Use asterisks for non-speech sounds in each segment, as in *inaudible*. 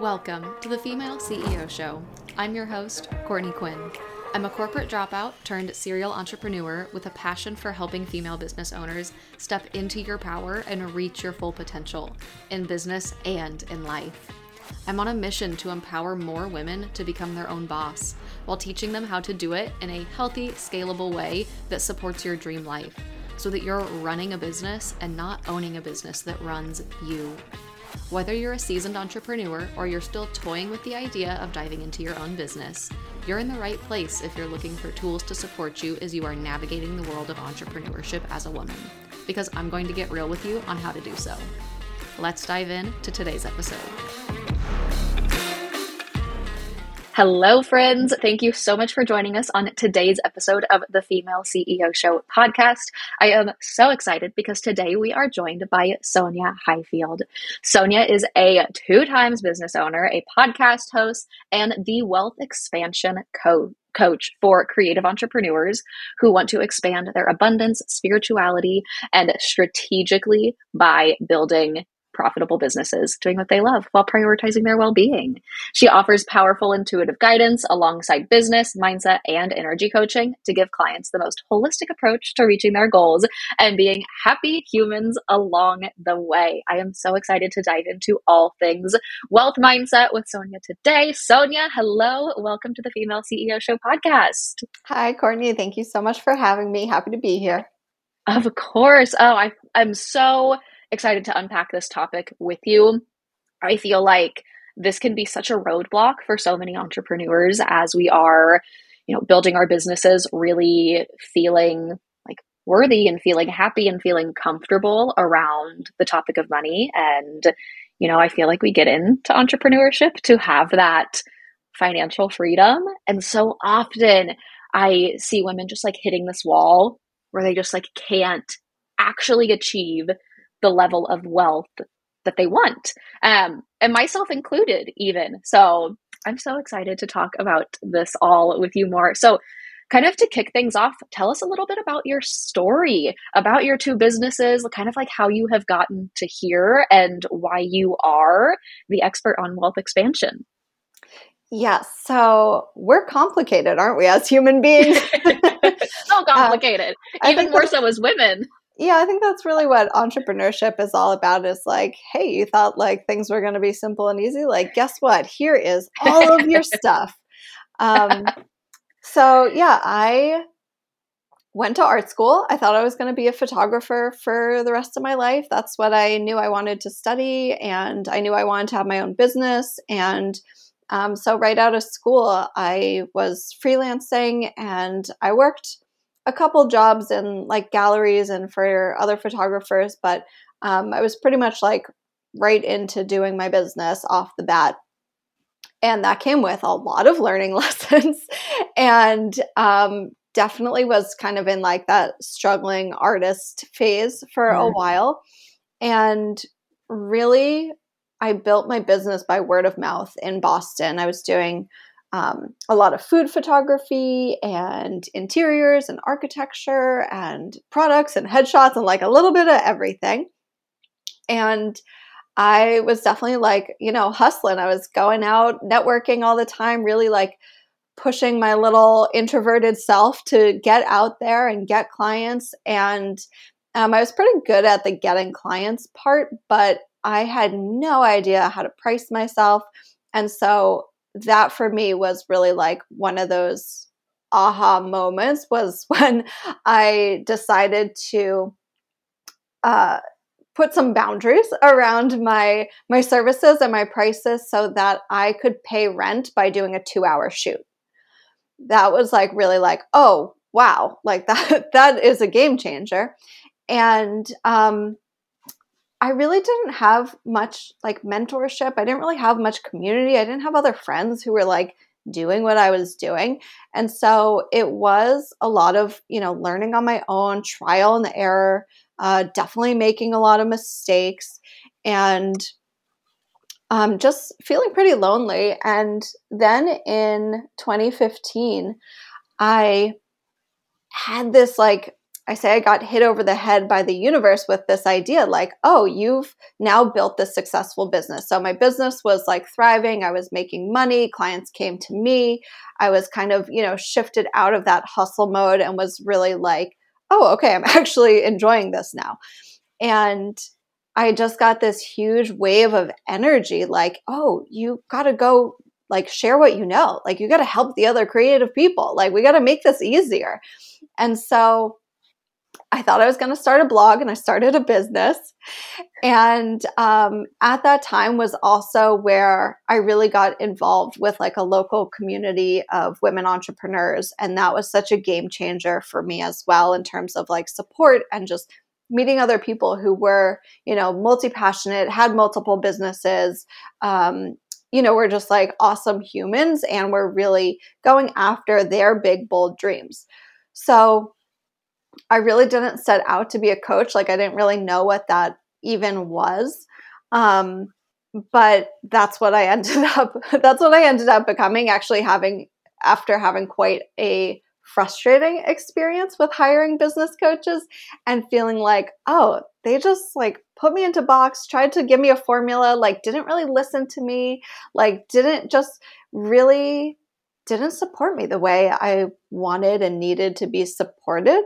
Welcome to the Female CEO Show. I'm your host, Courtney Quinn. I'm a corporate dropout turned serial entrepreneur with a passion for helping female business owners step into your power and reach your full potential in business and in life. I'm on a mission to empower more women to become their own boss while teaching them how to do it in a healthy, scalable way that supports your dream life so that you're running a business and not owning a business that runs you. Whether you're a seasoned entrepreneur or you're still toying with the idea of diving into your own business, you're in the right place if you're looking for tools to support you as you are navigating the world of entrepreneurship as a woman. Because I'm going to get real with you on how to do so. Let's dive in to today's episode. Hello, friends. Thank you so much for joining us on today's episode of the Female CEO Show podcast. I am so excited because today we are joined by Sonya Highfield. Sonya is a two times business owner, a podcast host, and the wealth expansion coach coach for creative entrepreneurs who want to expand their abundance, spirituality, and strategically by building profitable businesses doing what they love while prioritizing their well being. She offers powerful, intuitive guidance alongside business, mindset, and energy coaching to give clients the most holistic approach to reaching their goals and being happy humans along the way. I am so excited to dive into all things wealth mindset with Sonya today. Sonya, hello. Welcome to the Female CEO Show podcast. Hi, Courtney. Thank you so much for having me. Happy to be here. Of course. Oh, I, I'm so excited to unpack this topic with you. I feel like this can be such a roadblock for so many entrepreneurs as we are, you know, building our businesses, really feeling like worthy and feeling happy and feeling comfortable around the topic of money. And, you know, I feel like we get into entrepreneurship to have that financial freedom. And so often I see women just like hitting this wall where they just like can't actually achieve the level of wealth that they want, um, and myself included, even. So I'm so excited to talk about this all with you more. So, kind of to kick things off, tell us a little bit about your story, about your two businesses, kind of like how you have gotten to here and why you are the expert on wealth expansion. Yes. So we're complicated, aren't we, as human beings? so *laughs* *laughs* complicated, uh, even more so as women yeah i think that's really what entrepreneurship is all about is like hey you thought like things were going to be simple and easy? Like guess what? Here is all of your *laughs* stuff. Um, so yeah i went to art school. I thought i was going to be a photographer for the rest of my life. That's what i knew i wanted to study and i knew i wanted to have my own business and um, so right out of school i was freelancing and i worked a couple jobs in like galleries and for other photographers, but um, I was pretty much like right into doing my business off the bat. And that came with a lot of learning *laughs* lessons and um, definitely was kind of in like that struggling artist phase for a while. And really, I built my business by word of mouth in Boston. I was doing um, a lot of food photography and interiors and architecture and products and headshots and like a little bit of everything. And I was definitely like, you know, hustling. I was going out, networking all the time, really like pushing my little introverted self to get out there and get clients. And um, I was pretty good at the getting clients part, but I had no idea how to price myself. And so that for me was really like one of those aha moments was *laughs* when I decided to uh, put some boundaries around my my services and my prices so that I could pay rent by doing a two hour shoot. That was like really like oh wow like *laughs* that that is a game changer, and um, I really didn't have much like mentorship. I didn't really have much community. I didn't have other friends who were like doing what I was doing. And so it was a lot of, you know, learning on my own, trial and error, uh, definitely making a lot of mistakes and um, just feeling pretty lonely. And then in 2015, I had this like I say I got hit over the head by the universe with this idea like, oh, you've now built this successful business. So my business was like thriving. I was making money. Clients came to me. I was kind of, you know, shifted out of that hustle mode and was really like, oh, okay, I'm *laughs* actually enjoying this now. And I just got this huge wave of energy like, oh, you got to go like share what you know. Like you got to help the other creative people. Like we got to make this easier. And so I thought I was going to start a blog and I started a business. And um, at that time was also where I really got involved with like a local community of women entrepreneurs. And that was such a game changer for me as well in terms of like support and just meeting other people who were, you know, multi passionate, had multiple businesses, um, you know, we're just like awesome humans and we're really going after their big, bold dreams. So I really didn't set out to be a coach. Like, I didn't really know what that even was. Um, but that's what I *laughs* ended up, that's what I ended up becoming, actually having, after having quite a frustrating experience with hiring business coaches and feeling like, oh, they just like put me into box, tried to give me a formula, like didn't really listen to me, like didn't just really didn't support me the way I wanted and needed to be supported.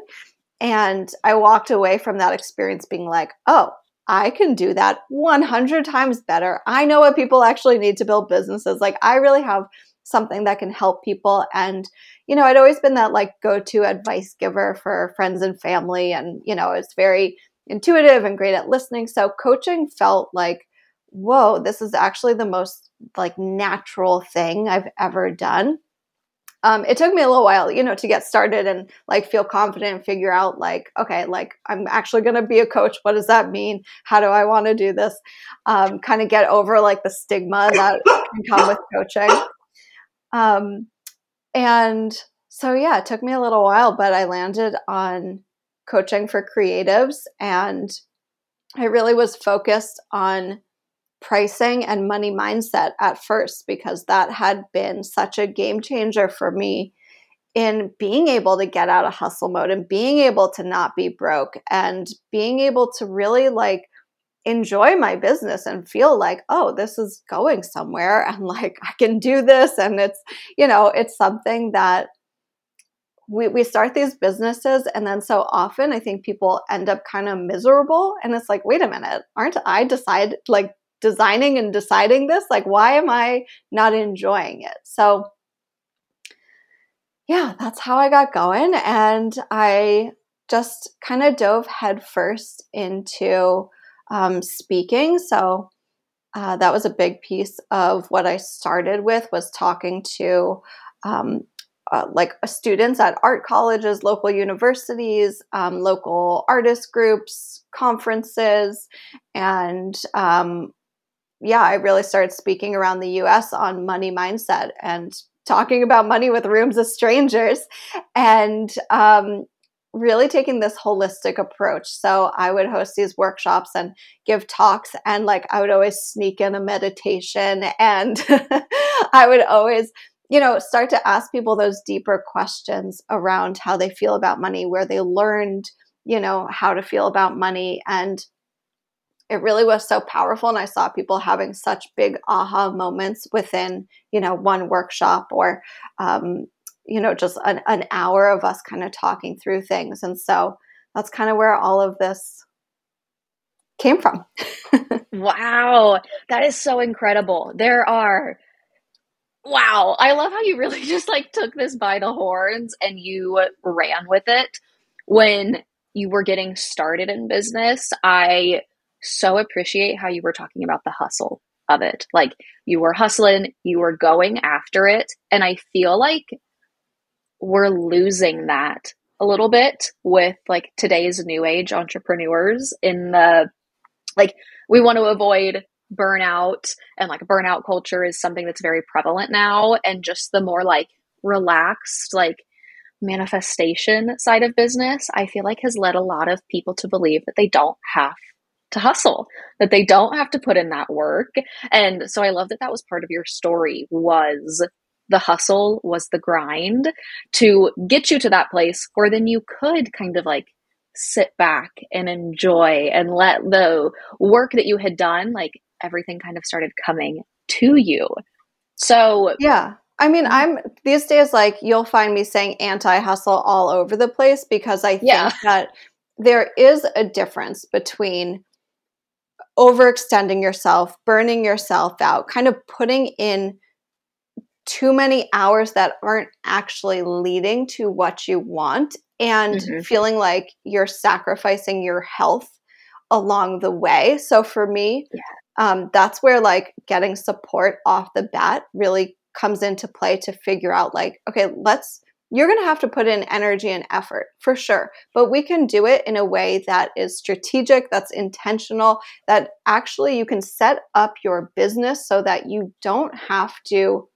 And I walked away from that experience being like, oh, I can do that 100 times better. I know what people actually need to build businesses. Like, I really have something that can help people. And, you know, I'd always been that like go to advice giver for friends and family. And, you know, it's very intuitive and great at listening. So coaching felt like, whoa, this is actually the most like natural thing I've ever done. Um, it took me a little while, you know, to get started and like feel confident and figure out like, okay, like I'm actually going to be a coach. What does that mean? How do I want to do this? Um, kind of get over like the stigma that can come with coaching. Um, and so, yeah, it took me a little while, but I landed on coaching for creatives. And I really was focused on pricing and money mindset at first because that had been such a game changer for me in being able to get out of hustle mode and being able to not be broke and being able to really like enjoy my business and feel like oh this is going somewhere and *laughs* like i can do this. And it's you know it's something that we, we start these businesses and then so often i think people end up kind of miserable and it's like wait a minute aren't i decide like designing and deciding this like why am i not enjoying it? So yeah that's how i got going and i just kind of dove headfirst into um, speaking. So uh, that was a big piece of what i started with was talking to um, uh, like students at art colleges, local universities, um, local artist groups, conferences, and um, yeah, I really started speaking around the US on money mindset and talking about money with rooms of strangers and um, really taking this holistic approach. So I would host these workshops and give talks, and like I would always sneak in a meditation, and *laughs* I would always you know, start to ask people those deeper questions around how they feel about money, where they learned, you know, how to feel about money. And it really was so powerful. And I saw people having such big aha moments within, you know, one workshop or, um, you know, just an, an hour of us kind of talking through things. And so that's kind of where all of this came from. *laughs* wow. That is so incredible. There are Wow. I love how you really *laughs* just like took this by the horns and you ran with it when you were getting started in business. I so appreciate how you were talking about the hustle of it. Like you were hustling, you were going after it. And I feel like we're losing that a little bit with like today's new age entrepreneurs in the like we want to avoid burnout and like burnout culture is something that's very prevalent now and just the more like relaxed like manifestation side of business i feel like has led a lot of people to believe that they don't have to hustle that they don't have to put in that work and so i love that that was part of your story was the hustle was the grind to get you to that place where then you could kind of like sit back and enjoy and let the work that you had done, like everything kind of started coming to you. So, yeah. I mean, I'm these days like you'll find me saying anti hustle all over the place because I think yeah. that there is a difference between overextending yourself, burning yourself out, kind of putting in too many hours that aren't actually leading to what you want and mm-hmm. feeling like you're sacrificing your health along the way. So for me, yeah. um, that's where like getting support off the bat really comes into play to figure out like, okay, let's you're going to have to put in energy and effort for sure, but we can do it in a way that is strategic, that's intentional, that actually you can set up your business so that you don't have to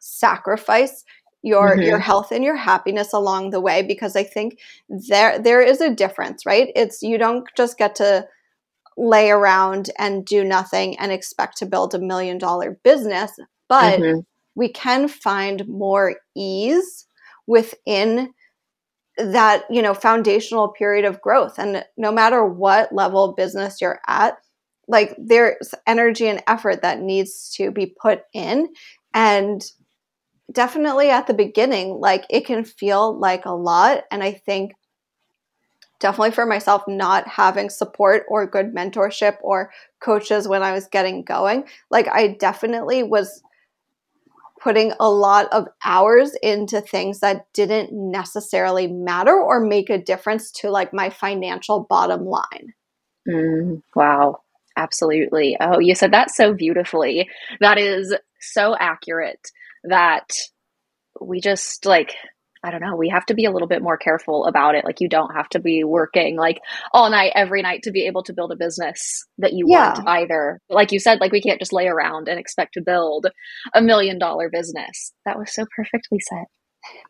sacrifice your mm-hmm. your health and your happiness along the way because I think there there is a difference, right? It's you don't just get to lay around and do nothing and expect to build a million dollar business, but mm-hmm. we can find more ease within that you know foundational period of growth. And no matter what level of business you're at like there's energy and effort that needs to be put in. And definitely at the beginning like it can feel like a lot. And i think definitely for myself not having support or good mentorship or coaches when i was getting going like i definitely was putting a lot of hours into things that didn't necessarily matter or make a difference to like my financial bottom line. Mm, wow. Absolutely. Oh, you said that so beautifully. That is so accurate that we just like I don't know, we have to be a little bit more careful about it. Like you don't have to be working like all night every night to be able to build a business that you yeah. want either. Like you said, like we can't just lay around and expect to build a million dollar business. That was so perfectly said.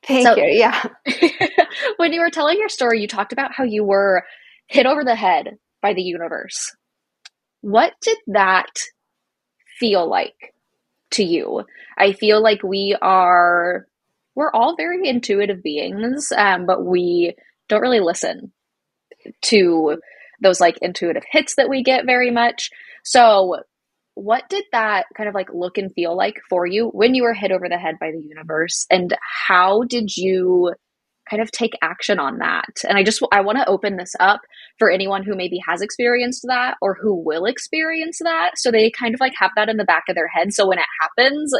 Thank so, you. Yeah. *laughs* when you were telling your story, you talked about how you were hit over the head by the universe. What did that feel like to you? I feel like we are we're all very intuitive beings, um, but we don't really listen to those like intuitive hits that we get very much. So, what did that kind of like look and feel like for you when you were hit over the head by the universe? And how did you kind of take action on that? And I just, I want to open this up for anyone who maybe has experienced that or who will experience that. So they kind of like have that in the back of their head. So when it happens,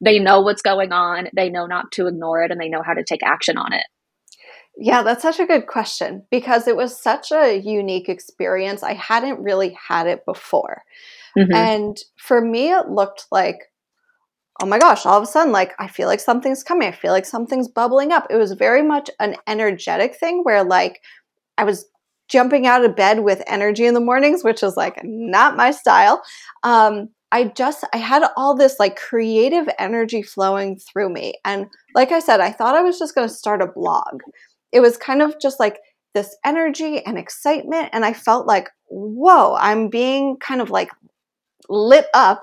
they know what's going on, they know not to ignore it, and they know how to take action on it? Yeah, that's such a good question because it was such a unique experience. I hadn't really had it before. Mm-hmm. And for me, it looked like, oh my gosh, all of a sudden, like, I feel like something's coming. I feel like something's bubbling up. It was very much an energetic thing where, like, I was jumping out of bed with energy in the mornings, which is like not my style. Um, I just I had all this like creative energy flowing through me. And like I said, I thought I was just going to start a blog. It was kind of just like this energy and excitement and I felt like, "Whoa, I'm being kind of like lit up."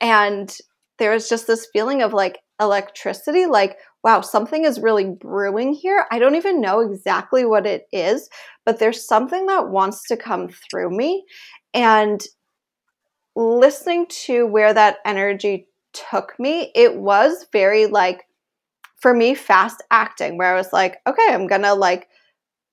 And there was just this feeling of like electricity, like, wow, something is really brewing here. I don't even know exactly what it is, but there's something that wants to come through me. And listening to where that energy took me, it was very like, for me, fast acting, where I was like, okay, I'm gonna like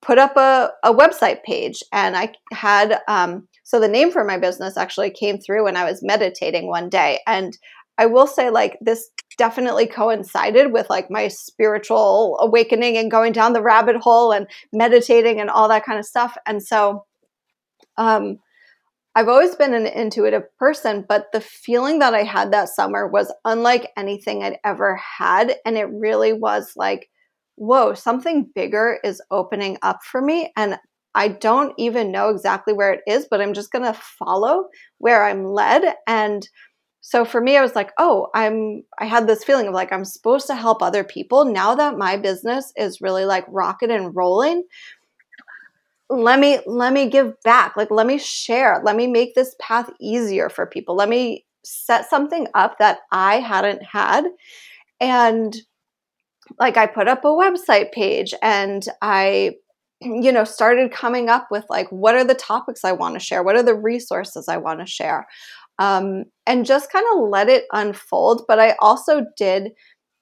put up a, a website page. And I had, um, so the name for my business actually came through when I was meditating one day. And I will say, like, this definitely coincided with like my spiritual awakening and going down the rabbit hole and meditating and all that kind of stuff. And so, um, I've always been an intuitive person, but the feeling that I had that summer was unlike anything I'd ever had. And it really was like, whoa, something bigger is opening up for me. And I don't even know exactly where it is, but I'm just going to follow where I'm led. And so for me, I was like, oh, I'm, I had this feeling of like, I'm supposed to help other people now that my business is really like rocket and rolling let me let me give back like let me share let me make this path easier for people let me set something up that i hadn't had and like i put up a website page and i *clears throat* you know, started coming up with like, what are the topics I want to share? What are the resources I want to share? Um, and just kind of let it unfold. But I also did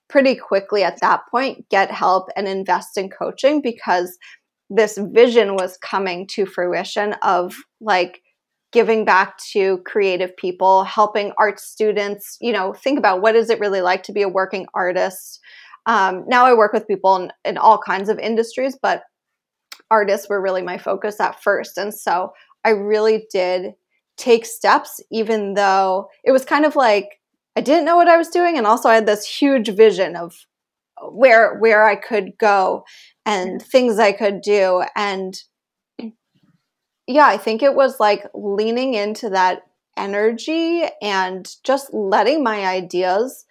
pretty quickly at that point get help and invest in coaching because this vision was coming to fruition of like giving back to creative people, helping art students, you know, think about what is it really like to be a working artist. Um, now I work with people in, in all kinds of industries, but artists were really my focus at first. And so I really did take steps, even though it was kind of like I didn't know what I was doing. And also I had this huge vision of where where I could go and things I could do. And yeah, I think it was like leaning into that energy and just letting my ideas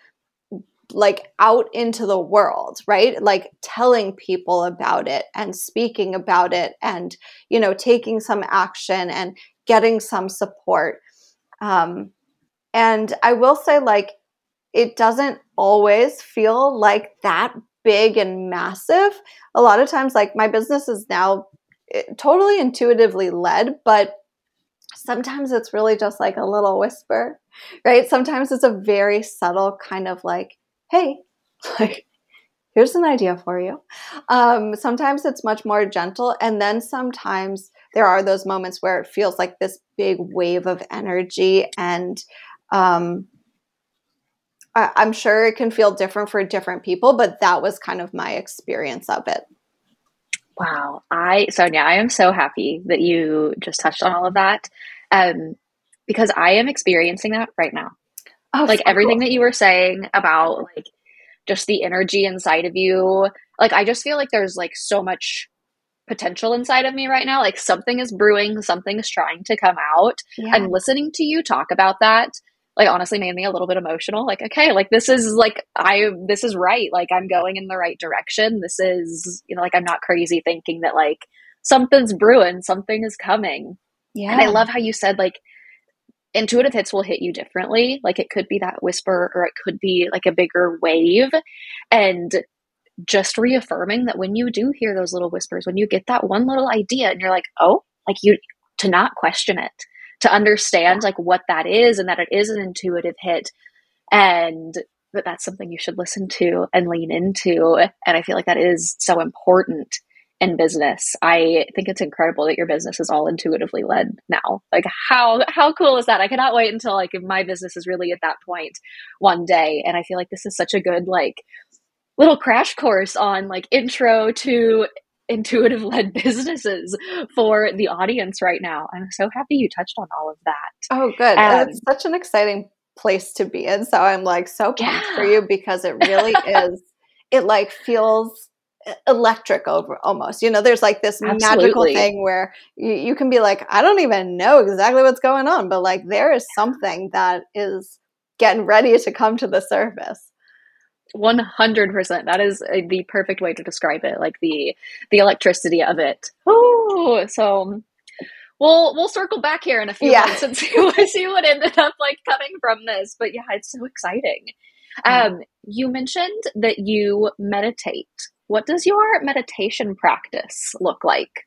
like out into the world, right? Like telling people about it and speaking about it and, you know, taking some action and getting some support. Um, and I will say, like, it doesn't always feel like that big and massive. A lot of times, like, my business is now eh, totally intuitively led, but sometimes it's really just like a little whisper, right? Sometimes it's a very subtle kind of like, hey, *laughs* like, here's an idea for you. Um, sometimes it's much more gentle. And then sometimes there are those moments where it feels like this big wave of energy. And um, I- I'm sure it can feel different for different people, but that was kind of my experience of it. Wow. I, Sonya, I am so happy that you just touched on all of that. Um, because I am experiencing that right now. Oh, like so everything cool. that you were saying about like just the energy inside of you. Like I just feel like there's like so much potential inside of me right now. Like something is brewing, something is trying to come out. Yeah. And listening to you talk about that, like honestly made me a little bit emotional. Like, okay, like this is like I this is right. Like I'm going in the right direction. This is, you know, like I'm not crazy thinking that like something's brewing, something is coming. Yeah. And I love how you said like intuitive hits will hit you differently. Like it could be that whisper or it could be like a bigger wave. And just reaffirming that when you do hear those little whispers, when you get that one little idea and you're like, oh, like you to not question it, to understand like what that is and that it is an intuitive hit and that that's something you should listen to and lean into. And I feel like that is so important in business. I think it's incredible that your business is all intuitively led now. Like how how cool is that? I cannot wait until like my business is really at that point one day. And I feel like this is such a good like little crash course on like intro to intuitive *laughs* led businesses for the audience right now. I'm so happy you touched on all of that. Oh, good. Um, it's such an exciting place to be in. So I'm like so pumped yeah. for you because it really *laughs* is, it like feels electric over almost you know there's like this Absolutely. magical thing where you, you can be like i don't even know exactly what's going on but like there is something that is getting ready to come to the surface 100% that is the perfect way to describe it like the the electricity of it. Oh so we'll we'll circle back here in a few yeah. months and see *laughs* what, see what ended up like coming from this. But yeah it's so exciting. Um you mentioned that you meditate. What does your meditation practice look like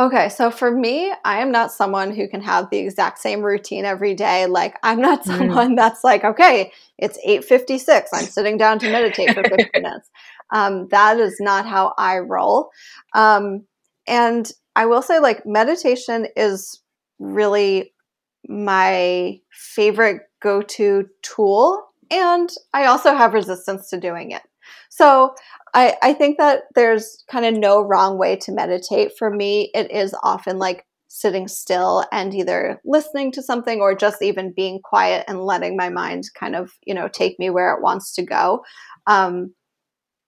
Okay, so for me, I am not someone who can have the exact same routine every day. Like I'm not *laughs* mm. someone mm. that's like, okay, it's 8:56. I'm sitting down to meditate for 50 *laughs* minutes. Um, that is not how I roll. Um, and I will say, like, meditation is really my favorite go-to tool, and I also have resistance to doing it. So I, I think that there's kind of no wrong way to meditate. For me, it is often like sitting still and either listening to something or just even being quiet and letting my mind kind of, you know, take me where it wants to go. Um,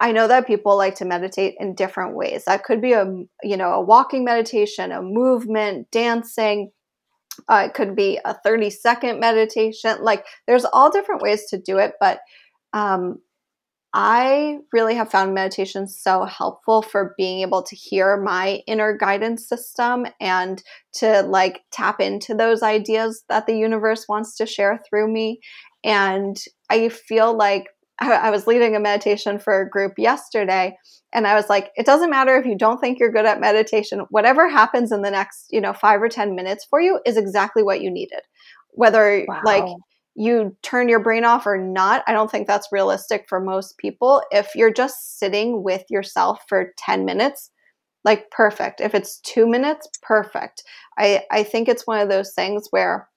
I know that people like to meditate in different ways. That could be a, you know, a walking meditation, a movement, dancing. Uh, it could be a 30 second meditation. Like there's all different ways to do it, but um, I really have found meditation so helpful for being able to hear my inner guidance system and to like tap into those ideas that the universe wants to share through me. And I feel like *laughs* I, was leading a meditation for a group yesterday, and I was like, it doesn't matter if you don't think you're good at meditation. Whatever happens in the next, you know, five or 10 minutes for you is exactly what you needed. Whether wow. like you turn your brain off or not, I don't think that's realistic for most people. If you're just sitting with yourself for 10 minutes, like perfect. If it's two minutes, perfect. I, I think it's one of those things where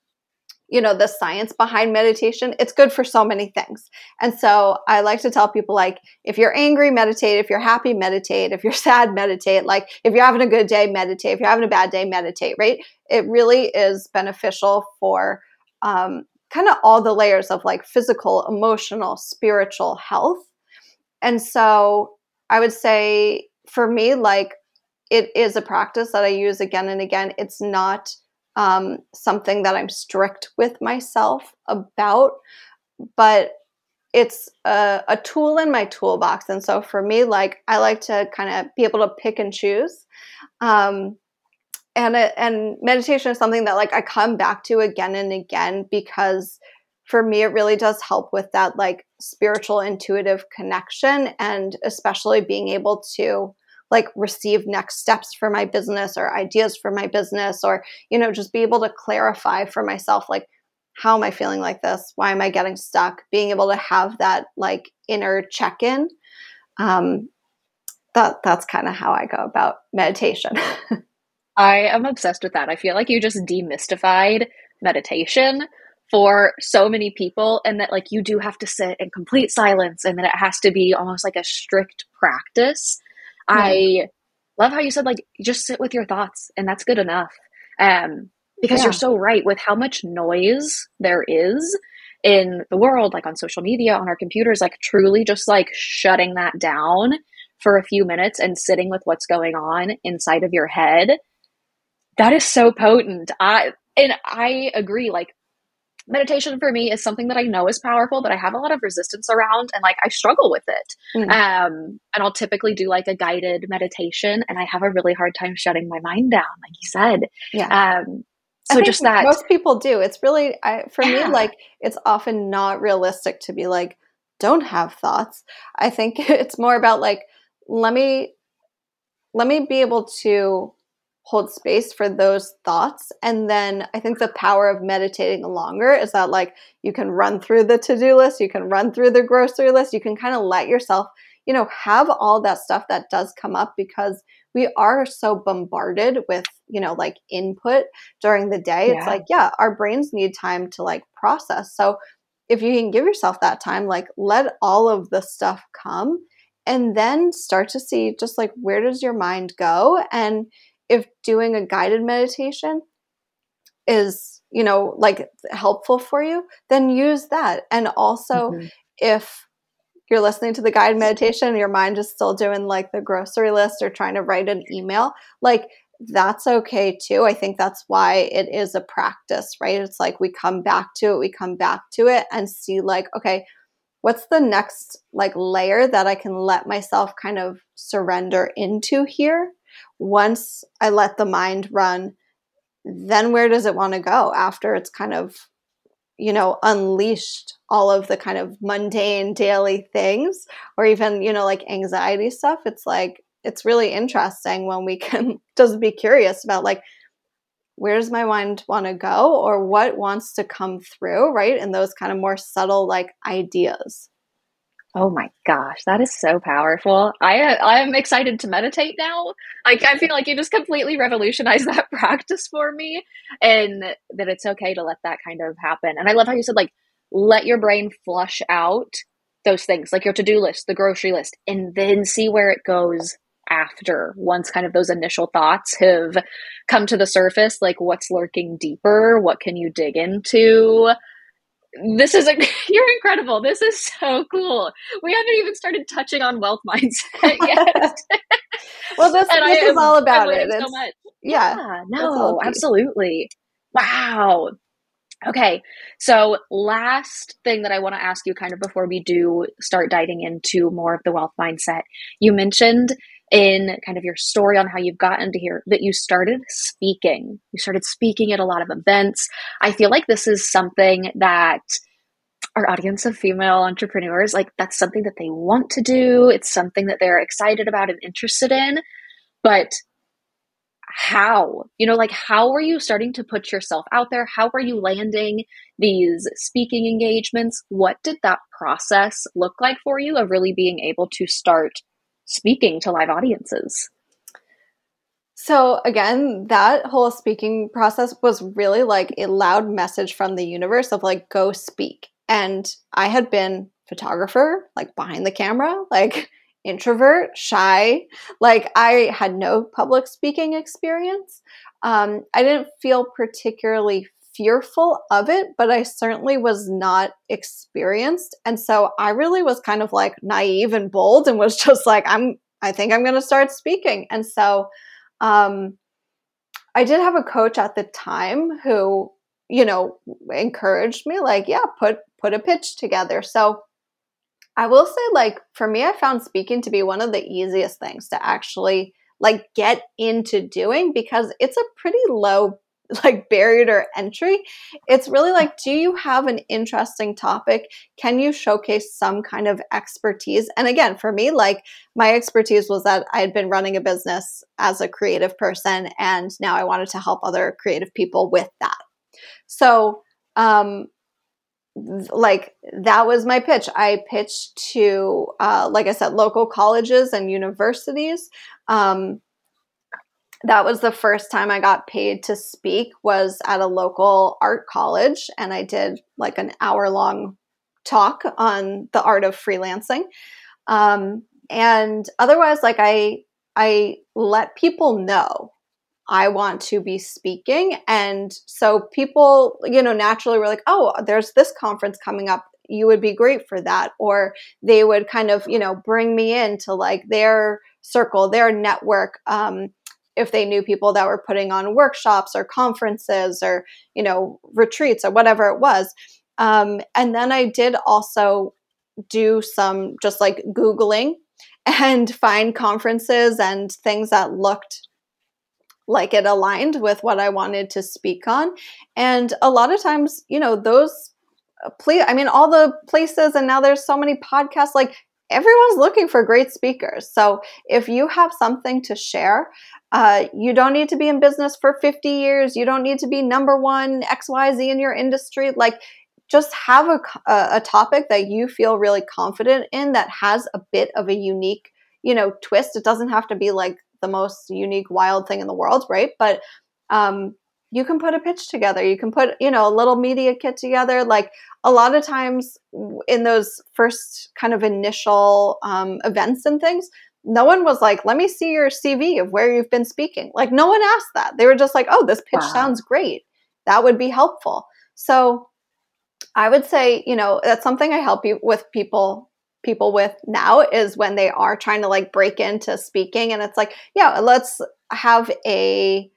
you know the science behind meditation it's good for so many things and so i like to tell people like if you're angry meditate if you're happy meditate if you're *laughs* sad meditate like if you're having a good day meditate if you're having a bad day meditate right it really is beneficial for um, kind of all the layers of like physical emotional spiritual health and so i would say for me like it is a practice that i use again and again it's not um, something that I'm strict with myself about, but it's a, a, tool in my toolbox. And so for me, like I like to kind of be able to pick and choose. Um, and it, and meditation is something that like I come back to again and again because for me it really does help with that like spiritual intuitive connection and especially being able to like receive next steps for my business or ideas for my business or you know just be able to clarify for myself like how am i feeling like this? Why am i getting stuck? Being able to have that like inner check-in um that that's kind of how i go about meditation *laughs* i am obsessed with that i feel like you just demystified meditation for so many people and that like you do have to sit in complete silence and that it has to be almost like a strict practice I love how you said like just sit with your thoughts and that's good enough. Um, because yeah. you're so right with how much noise there is in the world, like on social media, on our computers, like truly just like shutting that down for a few minutes and sitting with what's going on inside of your head. That is so potent. I and I agree. Like meditation for me is something that I know is powerful, but I have a lot of resistance around and like I struggle with it. Mm-hmm. Um, and I'll typically do like a guided meditation and I have a really hard time shutting my mind down, like you said. Yeah. Um, so just that most people do. It's really, I, for yeah. me, like it's often not realistic to be like, don't have thoughts. I think *laughs* it's more about like, let me, let me be able to hold space for those thoughts. And then I think the power of meditating longer is that like you can run through the to-do list, you can run through the grocery list, you can kind of let yourself, you know, have all that stuff that does come up because we are so bombarded with, you know, like input during the day. Yeah. It's like, yeah, our brains need time to like process. So if you can give yourself that time, like let all of the stuff come and then start to see just like where does your mind go and if doing a guided meditation is you know like helpful for you then use that. And also mm-hmm. if you're listening to the guided meditation your mind is still doing like the grocery list or trying to write an email like that's okay too. I think that's why it is a practice right? It's like we come back to it we come back to it and see like okay what's the next like layer that i can let myself kind of surrender into here once I let the mind run, then where does it want to go after it's kind of, you know, unleashed all of the kind of mundane daily things or even, you know, like anxiety stuff? It's like, it's really interesting when we can *laughs* just be curious about like, where does my mind want to go or what wants to come through, right? And those kind of more subtle like ideas. Oh my gosh, that is so powerful. I uh, I'm excited to meditate now. Like I feel like you just completely revolutionized *laughs* that practice for me and that it's okay to let that kind of happen. And I love how you said like let your brain flush out those things, like your to-do list, the grocery list, and then see where it goes after once kind of those initial thoughts have come to the surface, like what's lurking deeper, what can you dig into? This is a *laughs* you're incredible. This is so cool. We haven't even started touching on wealth *laughs* mindset yet. *laughs* well, this, this is all about it. So much. Yeah, yeah no, absolutely. Wow. Okay, so last thing that I want to ask you, kind of before we do start diving into more of the wealth mindset, you mentioned in kind of your story on how you've gotten to here that you started speaking. You started speaking at a lot of events. I feel like this is something that our audience of female entrepreneurs, like that's something that they want to do. It's something that they're excited about and interested in. But how? You know, like how are you starting to put yourself out there? How are you landing these speaking engagements? What did that process look like for you of really being able to start speaking to live audiences? So again, that whole speaking process was really like a loud message from the universe of like go speak. And I had been photographer, like behind the camera, like *laughs* introvert, shy. Like I had no public speaking experience. Um, I didn't feel particularly fearful of it, but I certainly was not experienced. And so I really was kind of like naive and bold and was *laughs* just like, I'm, I think I'm going to start speaking. And so, um, I did have a coach at the time who, you know, encouraged me, like, yeah, put put a pitch together. So I will say, like, for me, I found speaking to be one of the easiest things to actually like get into doing because it's a pretty low *laughs* like barrier entry. It's really like, do you have an interesting topic? Can you showcase some kind of expertise? And again, for me, like my expertise was that I had been running a business as a creative person, and now I wanted to help other creative people with that. So, um, like that was my pitch. I pitched to, uh, like I said, local colleges and universities. Um, that was the first time I got paid to speak was at a local art college, and I did like an hour long talk on the art of freelancing. Um, and otherwise, like I I let people know I want to be speaking. And so people, you know, naturally were like, oh, there's this conference coming up. You would be great for that. Or they would kind of, you know, bring me into like their circle, their network. Um, if they knew people that were putting on workshops or conferences or, you know, retreats or whatever it was. Um, and then I did also do some just like Googling and find conferences and things that looked like it aligned with what I wanted to speak on. And a lot of times, you know, those uh, please I mean all the places and now there's so many podcasts like everyone's looking for great speakers. So if you have something to share, uh, you don't need to be in business for 50 years. You don't need to be number one XYZ in your industry. Like just have a, a topic that you feel really confident in that has a bit of a unique, you know, twist. It doesn't have to be like the most unique, wild thing in the world, right? But um, you can put a pitch together. You can put, you know, a little media kit together. Like a lot of times in those first kind of initial um, events and things, no one was like, let me see your CV of where you've been speaking. Like, no one asked that. They were just like, oh, this pitch wow. sounds great. That would be helpful. So I would say, you know, that's something I help you with people people with now is when they are trying to like break into speaking and it's like yeah let's have a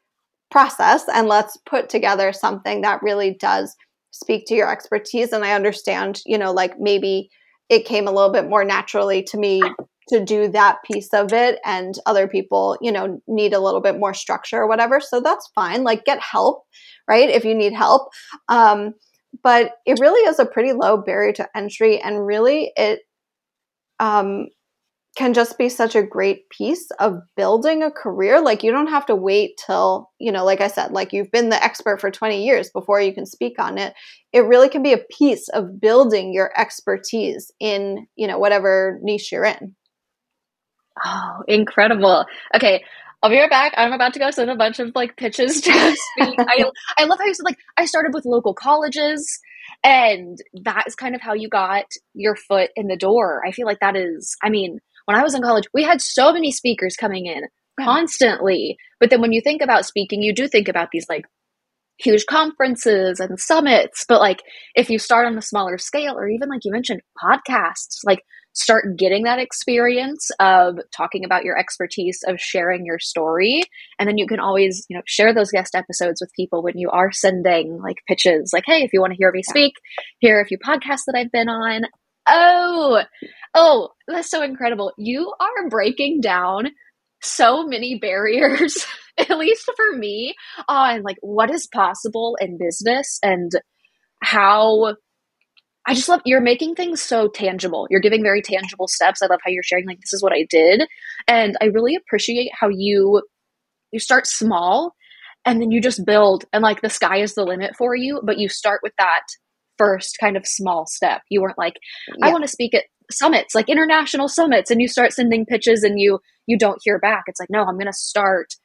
process and let's put together something that really does speak to your expertise. And i understand you know like maybe it came a little bit more naturally to me to do that piece of it and other people you know need a little bit more structure or whatever. So that's fine. Like get help right if you need help. Um, but it really is a pretty low barrier to entry and really it um, can just be such a great piece of building a career. Like you don't have to wait till, you know, like I said, like you've been the expert for 20 years before you can speak on it. It really can be a piece of building your expertise in, you know, whatever niche you're in. Oh, incredible. Okay. I'll be right back. I'm about to go send a bunch of like pitches to *laughs* speak. I, I love how you said like I started with local colleges and that is kind of how you got your foot in the door. I feel like that is, I mean, when I was in college, we had so many speakers coming in constantly. But then when you think about speaking, you do think about these like huge conferences and summits. But like if you start on a smaller scale, or even like you mentioned, podcasts, like start getting that experience of talking about your expertise of sharing your story and then you can always you know share those guest episodes with people when you are sending like pitches like hey if you want to hear me speak here are a few podcasts that i've been on oh oh that's so incredible you are breaking down so many *laughs* barriers at least for me on like what is possible in business and how I just love you're making things so tangible. You're giving very tangible steps. I love how you're sharing like this is what I did. And I really appreciate how you you start small and then you just build and like the sky is the limit for you, but you start with that first kind of small step. You weren't like yeah. I want to speak at summits, like international summits and you start sending pitches and you you don't hear back. It's like no, I'm going to start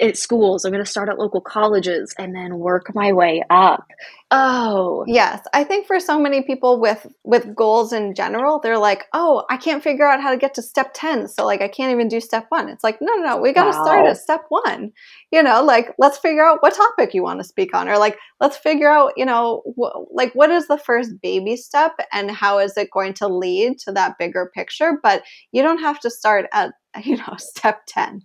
at schools. I'm going to start at local colleges and then work my way up. Oh, yes. I think for so many people with with goals in general, they're like, "Oh, I can't figure out how to get to step 10, so like I can't even do step 1." It's like, "No, no, no. We got to wow. start at step 1." You know, like let's figure out what topic you want to speak on or like let's figure out, you know, wh- like what is the first baby step and how is it going to lead to that bigger picture, but you don't have to start at, *laughs* you know, step 10.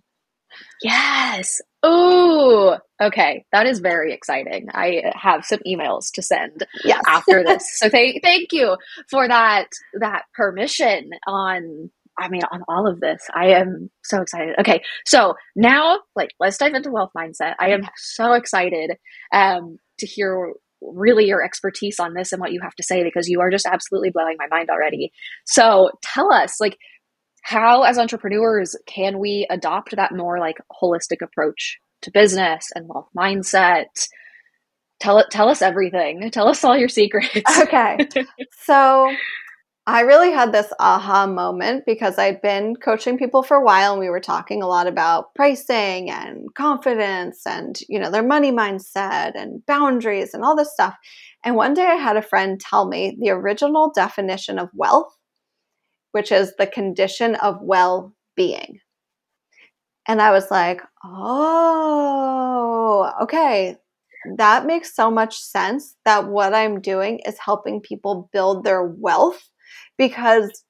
Yes. Oh, okay. That is very exciting. I have some emails to send yes. after *laughs* this. So thank thank you for that that permission on I mean on all of this. I am so excited. Okay. So now like let's dive into wealth mindset. I am so excited um to hear really your expertise on this and what you have to say because you are just absolutely blowing my mind already. So tell us like how as entrepreneurs can we adopt that more like holistic approach to business and wealth mindset? Tell it tell us everything. Tell us all your secrets. *laughs* Okay. So i really had this aha moment because i'd been coaching people for a while and we were talking a lot about pricing and confidence and you know their money mindset and boundaries and all this stuff. And one day i had a friend tell me the original definition of wealth which is the condition of well being. And I was like, oh, okay. That makes so much sense that what I'm doing is helping people build their wealth because,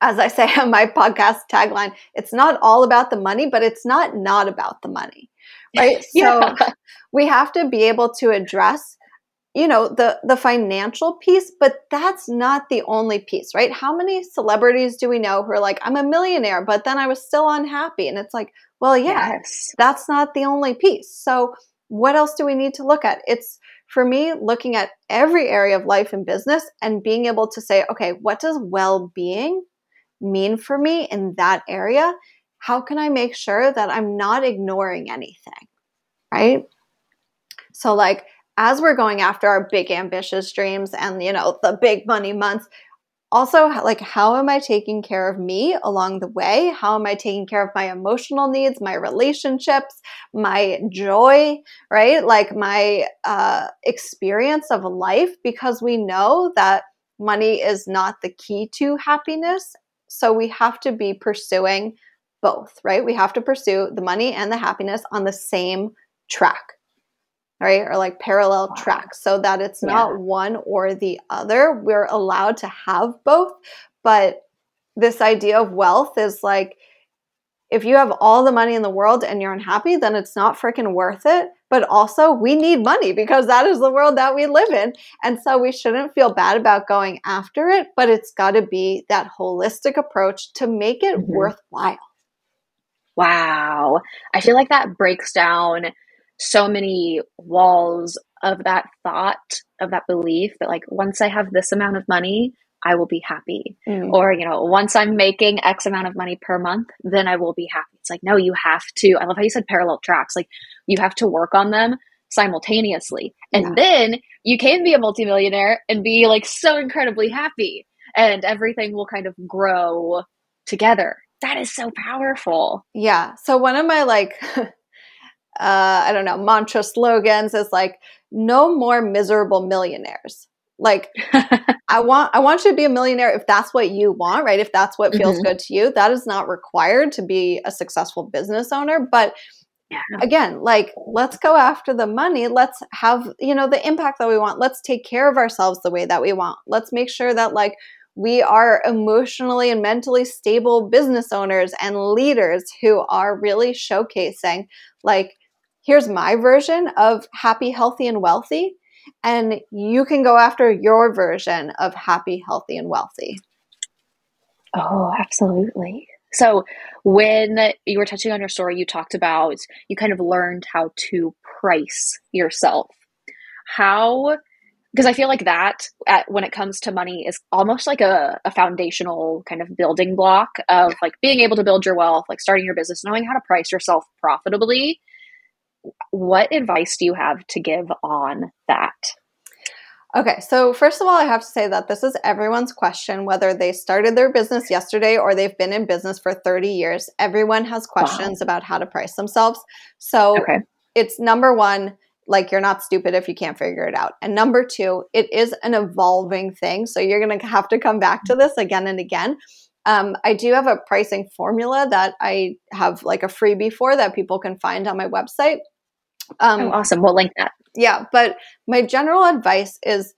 as I say *laughs* on my podcast tagline, it's not all about the money, but it's not not about the money, *laughs* right? yeah. So we have to be able to address you know the the financial piece but that's not the only piece right? How many celebrities do we know who are like i'm a millionaire but then i was still unhappy and it's like well yeah yes. that's not the only piece. So what else do we need to look at? It's for me looking at every area of life and business and being able to say okay what does well-being mean for me in that area? How can i make sure that i'm not ignoring anything? Right? So like as we're going after our big ambitious dreams and you know the big money months also like how am i taking care of me along the way? How am i taking care of my emotional needs my relationships my joy right? Like my uh, experience of life because we know that money is not the key to happiness. So we have to be pursuing both right? We have to pursue the money and the happiness on the same track right? Or like parallel wow. tracks so that it's yeah. not one or the other. We're allowed to have both, but this idea of wealth is like if you have all the money in the world and you're unhappy, then it's not freaking worth it. But also, we need money because that is the world that we live in. And so we shouldn't feel bad about going after it, but it's got to be that holistic approach to make it mm-hmm. worthwhile. Wow. I feel like that breaks down so many walls of that thought, of that belief that, like, once I have this amount of money, I will be happy. Mm. Or, you know, once I'm making X amount of money per month, then I will be happy. It's like, no, you have to. I love how you said parallel tracks. Like, you have to work on them simultaneously. And yeah. then you can be a multimillionaire and be like so incredibly happy, and everything will kind of grow together. That is so powerful. Yeah. So, one of my like, *laughs* uh, I don't know, mantra slogans is like no more miserable millionaires. Like *laughs* I want I want you to be a millionaire if that's what you want, right? If that's what feels mm-hmm. good to you. That is not required to be a successful business owner, but yeah. again, like let's go after the money. Let's have, you know, the impact that we want. Let's take care of ourselves the way that we want. Let's make sure that like we are emotionally and mentally stable business owners and leaders who are really showcasing like here's my version of happy, healthy, and wealthy. And you can go after your version of happy, healthy, and wealthy. Oh, absolutely. So, when you were touching on your story, you talked about you kind of learned how to price yourself. How because I feel like that at, when it comes to money is almost like a, a foundational kind of building block of like being able to build your wealth, like starting your business, knowing how to price yourself profitably. What advice do you have to give on that? Okay, so first of all, I have to say that this is everyone's question, whether they started their business yesterday or they've been in business for 30 years. Everyone has questions wow. about how to price themselves. So okay. it's number one, like you're not stupid if you can't figure it out. And number two, it is an evolving thing. So you're going to have to come back to this again and again. Um, I do have a pricing formula that I have like a freebie for that people can find on my website. Um, oh, awesome. We'll link that. Yeah. But my general advice is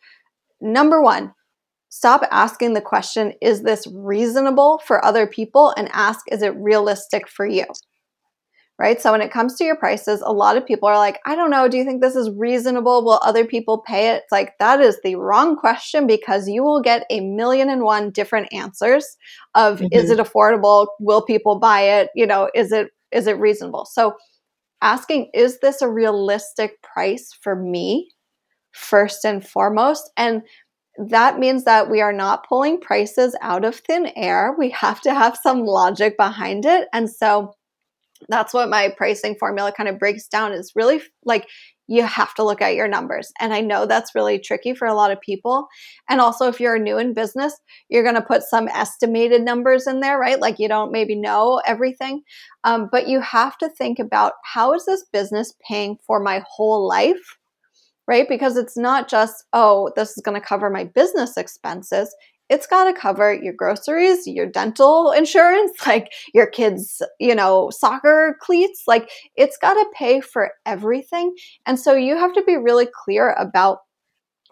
number one, stop asking the question, is this reasonable for other people? And ask, is it realistic for you? right? So when it comes to your prices, a lot of people are like, I don't know, do you think this is reasonable? Will other people pay it? It's like that is the wrong question because you will get a million and one different answers of mm-hmm. is it affordable? Will people buy it? You know, is it is it reasonable? So asking is this a realistic price for me first and foremost and that means that we are not pulling prices out of thin air. We have to have some logic behind it. And so that's what my pricing formula kind of breaks down is really like you have to look at your numbers. And I know that's really tricky for a lot of people. And also, if you're new in business, you're going to put some estimated numbers in there, right? Like you don't maybe know everything. Um, but you have to think about how is this business paying for my whole life? Right? Because it's not just, oh, this is going to cover my business expenses it's got to cover your groceries, your dental insurance, *laughs* like your kids, you know, soccer cleats. Like it's got to pay for everything. And so you have to be really clear about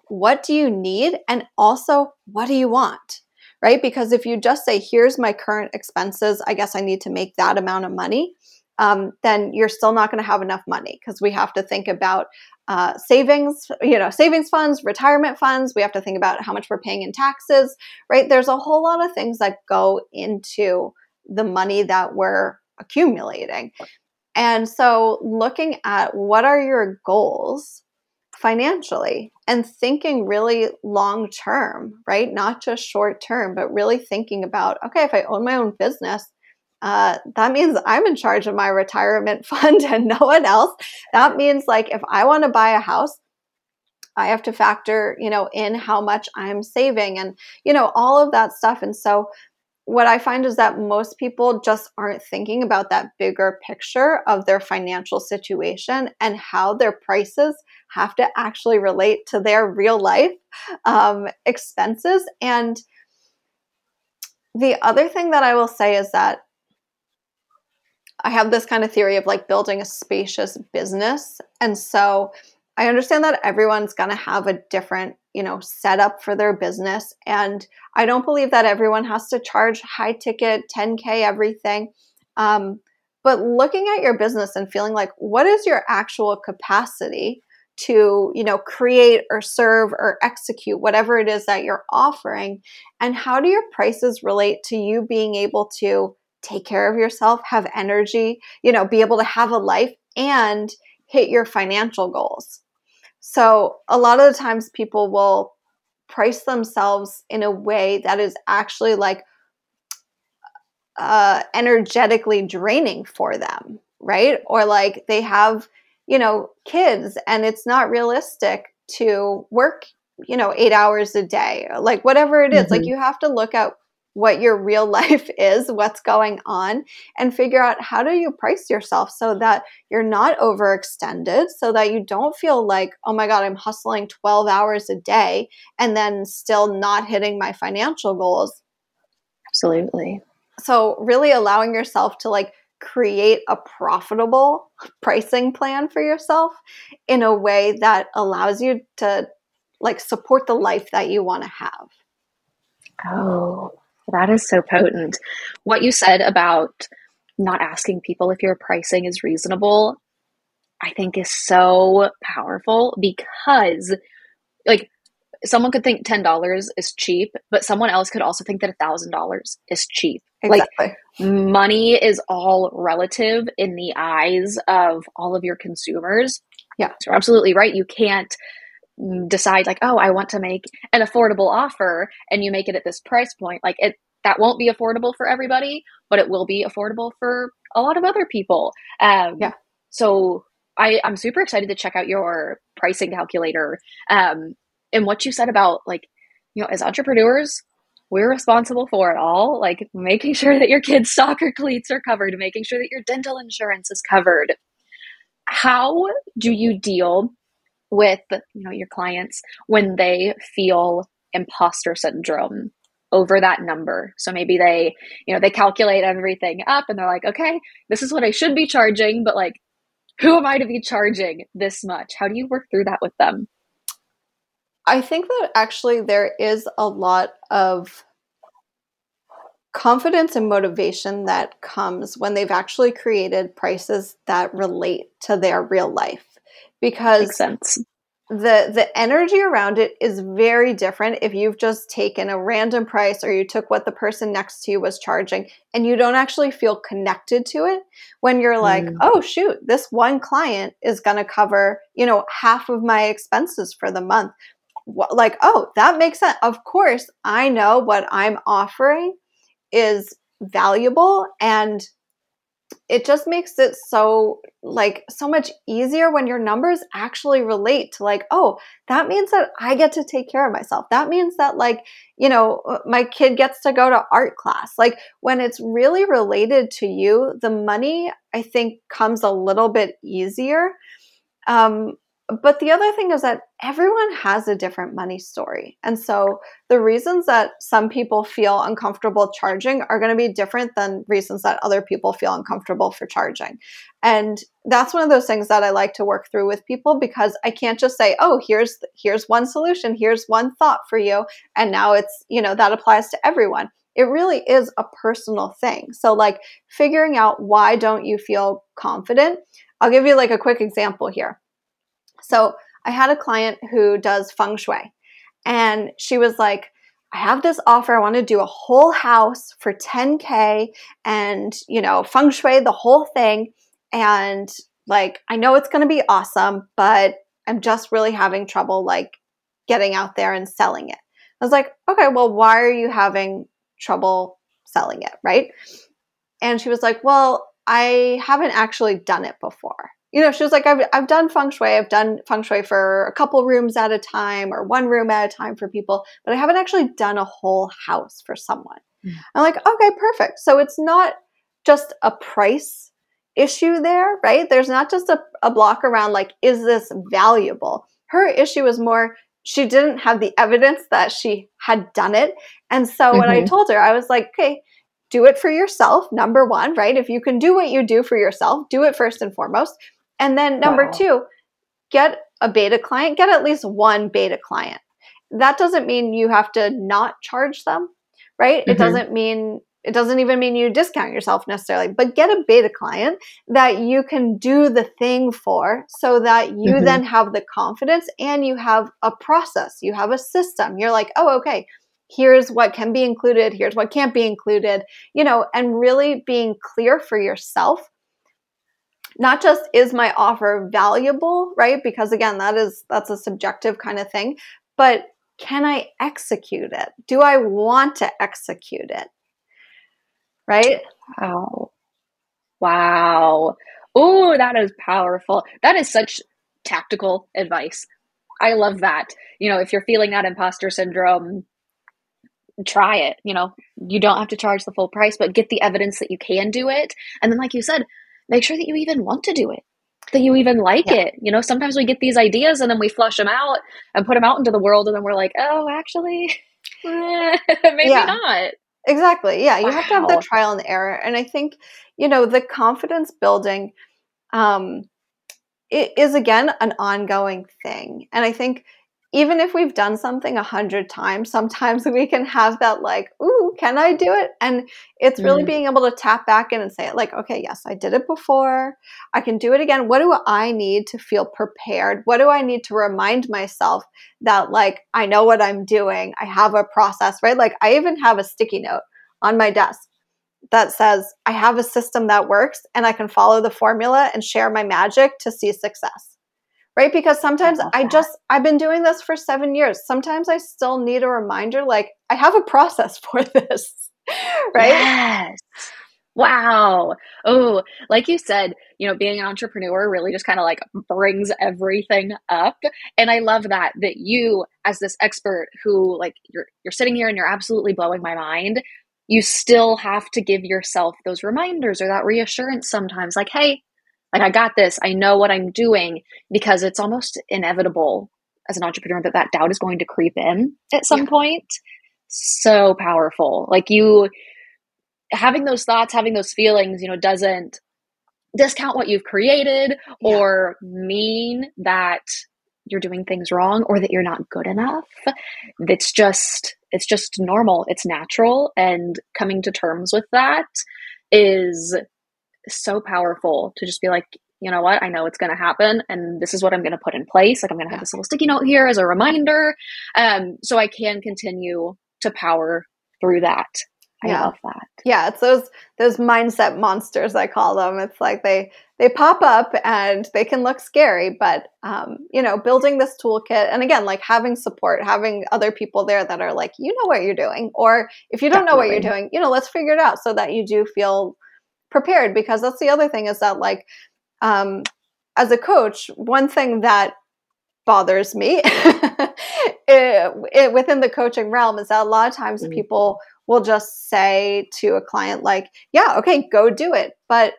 what do you need and also what do you want? Right? Because if you just say, here's my current expenses, I guess I need to make that amount of money, um, then you're still not going to have enough money because we have to think about uh, savings, you know, savings funds, retirement funds. We have to think about how much we're paying in taxes, right? There's a whole lot of things that go into the money that we're accumulating. And so, looking at what are your goals financially and thinking really long term, right? Not just short term, but really thinking about okay, if I own my own business, uh, that means I'm in charge of my retirement *laughs* fund and no one else. That means like if I want to buy a house, I have to factor, you know, in how much I'm saving and, you know, all of that stuff. And so what I find is that most people just aren't thinking about that bigger picture of their financial situation and how their prices have to actually relate to their real life um, expenses. And the other thing that I will say is that I have this kind of theory of like building a spacious business. And so I understand that everyone's going to have a different, you know, setup for their business. And I don't believe that everyone has to charge high ticket, 10K, everything. Um, but looking at your business and feeling like, what is your actual capacity to, you know, create or serve or execute whatever it is that you're offering? And how do your prices relate to you being able to take care of yourself, have energy, you know, be able to have a life and hit your financial goals. So, a lot of the times people will price themselves in a way that is actually like uh, energetically draining for them, right? Or like they have, you know, kids and it's not realistic to work, you know, eight hours a day, like whatever it is. Mm-hmm. Like you have to look at what your real *laughs* life is, what's going on, and figure out how do you price yourself so that you're not overextended, so that you don't feel like, oh my God, I'm hustling 12 hours a day and then still not hitting my financial goals. Absolutely. So, really allowing yourself to like create a profitable *laughs* pricing plan for yourself in a way that allows you to like support the life that you want to have. Oh, that is so potent. What you said about not asking people if your pricing is reasonable, I think is so powerful because, like, someone could think $10 is cheap, but someone else could also think that $1,000 is cheap. Exactly. Like, money is all relative in the eyes of all of your consumers. Yeah. So, absolutely right. You can't decide like oh i want to make an affordable offer and you make it at this price point like it that won't be affordable for everybody but it will be affordable for a lot of other people. Um, yeah. so I, i'm super excited to check out your pricing calculator. Um, and what you said about like you know as entrepreneurs we're responsible for it all like making sure that your kids soccer cleats are covered making sure that your dental insurance is covered. How do you deal with you know your clients when they feel imposter syndrome over that number. So maybe they you know they calculate everything up and they're like okay this is what i should be charging but like who am i to be charging this much? How do you work through that with them? I think that actually there is a lot of confidence and motivation that comes when they've actually created prices that relate to their real life because the the energy around it is very different if you've just taken a random price or you took what the person next to you was charging and you don't actually feel connected to it when you're like mm. oh shoot this one client is going to cover you know half of my expenses for the month. Like oh that makes sense. Of course i know what i'm offering is valuable and it just makes it so like so much easier when your numbers actually relate to like oh that means that i get to take care of myself. That means that like you know uh, my kid gets to go to art class. Like when it's really related to you the money i think comes a little bit easier. Um but the other thing is that everyone has a different money story. And so the reasons that some people feel uncomfortable charging are going to be different than reasons that other people feel uncomfortable for charging. And that's one of those things that I like to work through with people because I can't just say, "Oh, here's here's one solution, here's one thought for you." And now it's, you know, that applies to everyone. It really is a personal thing. So like figuring out why don't you feel confident? I'll give you like a quick example here so I had a client who does feng shui, and she was like, I have this offer. I want to do a whole house for 10K and, you know, feng shui the whole thing. And like, I know it's going to be awesome, but I'm just really having trouble like getting out there and selling it. I was like, okay, well, why are you having trouble selling it? Right. And she was like, well, I haven't actually done it before you know, she was like, I've, I've done feng shui. I've done feng shui for a couple rooms at a time or one room at a time for people, but I haven't actually done a whole house for someone. Mm. I'm like, okay, perfect. So it's not just a price issue there, right? There's not just a, a block around like, is this valuable? Her issue was more, she didn't have the evidence that she had done it. And so mm-hmm. when I mm-hmm. told her, I was like, okay, do it for yourself, number one, right? If you can do what you do for yourself, do it first and foremost. And then number wow. two, get a beta client, get at least one beta client. That doesn't mean you have to not charge them, right? Mm-hmm. It doesn't mean it doesn't even mean you discount yourself necessarily, but get a beta client that you can do the thing for so that you mm-hmm. then have the confidence and you have a process, you have a system. You're like, oh, okay, here's what can be included, here's what can't be included, you know, and really being clear for yourself not just is my offer valuable, right? Because again, that is that's a subjective kind of thing, but can I execute it? Do I want to execute it? Right? Wow. Wow. Oh, that is powerful. That is such tactical advice. I love that. You know, if you're feeling that imposter syndrome, try it. You know, you don't have to charge the full price, but get the evidence that you can do it. And then, like you said, make sure that you even want to do it that you even like yeah. it you know sometimes we get these ideas and then we flush them out and put them out into the world and then we're like oh actually *laughs* maybe yeah. not exactly yeah you wow. have to have the trial and error and i think you know the confidence building um it is again an ongoing thing and i think even if we've done something a hundred times, sometimes we can have that like, ooh, can I do it? And it's really mm. being able to tap back in and say, like, okay, yes, I did it before. I can do it again. What do I need to feel prepared? What do I need to remind myself that like I know what I'm doing? I have a process, right? Like I even have a sticky note on my desk that says I have a system that works and I can follow the formula and share my magic to see success right? Because sometimes I, I just, I've been doing this for seven years. Sometimes I still need a reminder like, I have a process *laughs* for this, right? Yes. Wow. Oh, like you said, you know, being an entrepreneur really just kind of like brings everything up. And I love that that you as this expert who like you're you're sitting here and you're absolutely blowing my mind, you still have to give yourself those reminders or that reassurance sometimes like, "Hey, like I got this. I know what I'm doing." Because it's almost inevitable as an entrepreneur that that doubt is going to creep in at some yeah. point. So powerful. Like you having those thoughts, having those feelings, you know, doesn't discount what you've created yeah. or mean that you're doing things wrong or that you're not good enough. It's just it's just normal, it's natural and coming to terms with that is so powerful to just be like, you know what, I know it's going to happen and this is what I'm going to put in place. Like I'm going to have this little sticky note here as a reminder um so I can continue to power through that I yeah. love that. Yeah, it's those those mindset monsters I call them. It's like they they pop up and they can look scary, but um, you know, building this toolkit and again, like having support, having other people there that are like, you know what you're doing, or if you don't Definitely. know what you're doing, you know, let's figure it out so that you do feel prepared. Because that's the other thing is that like, um, as a coach, one thing that bothers me *laughs* it, it, within the coaching realm is that a lot of times mm-hmm. people will just say to a client like yeah okay go do it but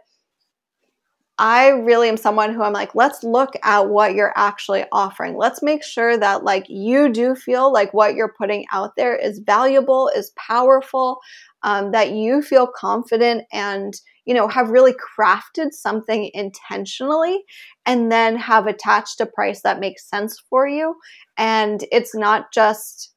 I really am someone who I'm like, let's look at what you're actually offering. Let's make sure that like you do feel like what you're putting out there is valuable, is powerful, um, that you feel confident and you know have really crafted something intentionally, and then have attached a price that makes sense for you. And it's not just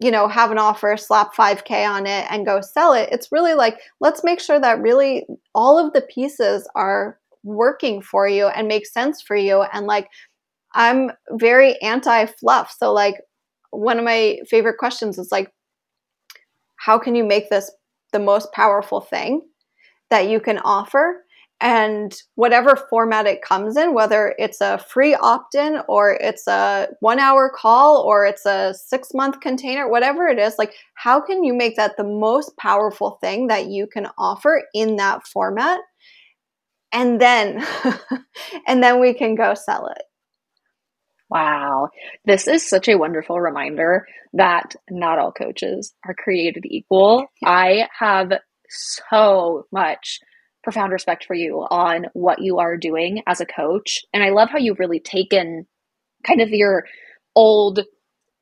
you know, have an offer, slap 5K on it and go sell it. It's really like, let's make sure that really all of the pieces are working for you and make sense for you. And like, I'm very anti fluff. So, like, one of my favorite questions is like, how can you make this the most powerful thing that you can offer? and whatever format it comes in, whether it's a free opt in or it's a one hour call or it's a six month container, whatever it is, like how can you make that the most powerful thing that you can offer in that format? And then, *laughs* and then we can go sell it. Wow. This is such a wonderful reminder that not all coaches are created equal. I have so much profound respect for you on what you are doing as a coach. And I love how you've really taken kind of your old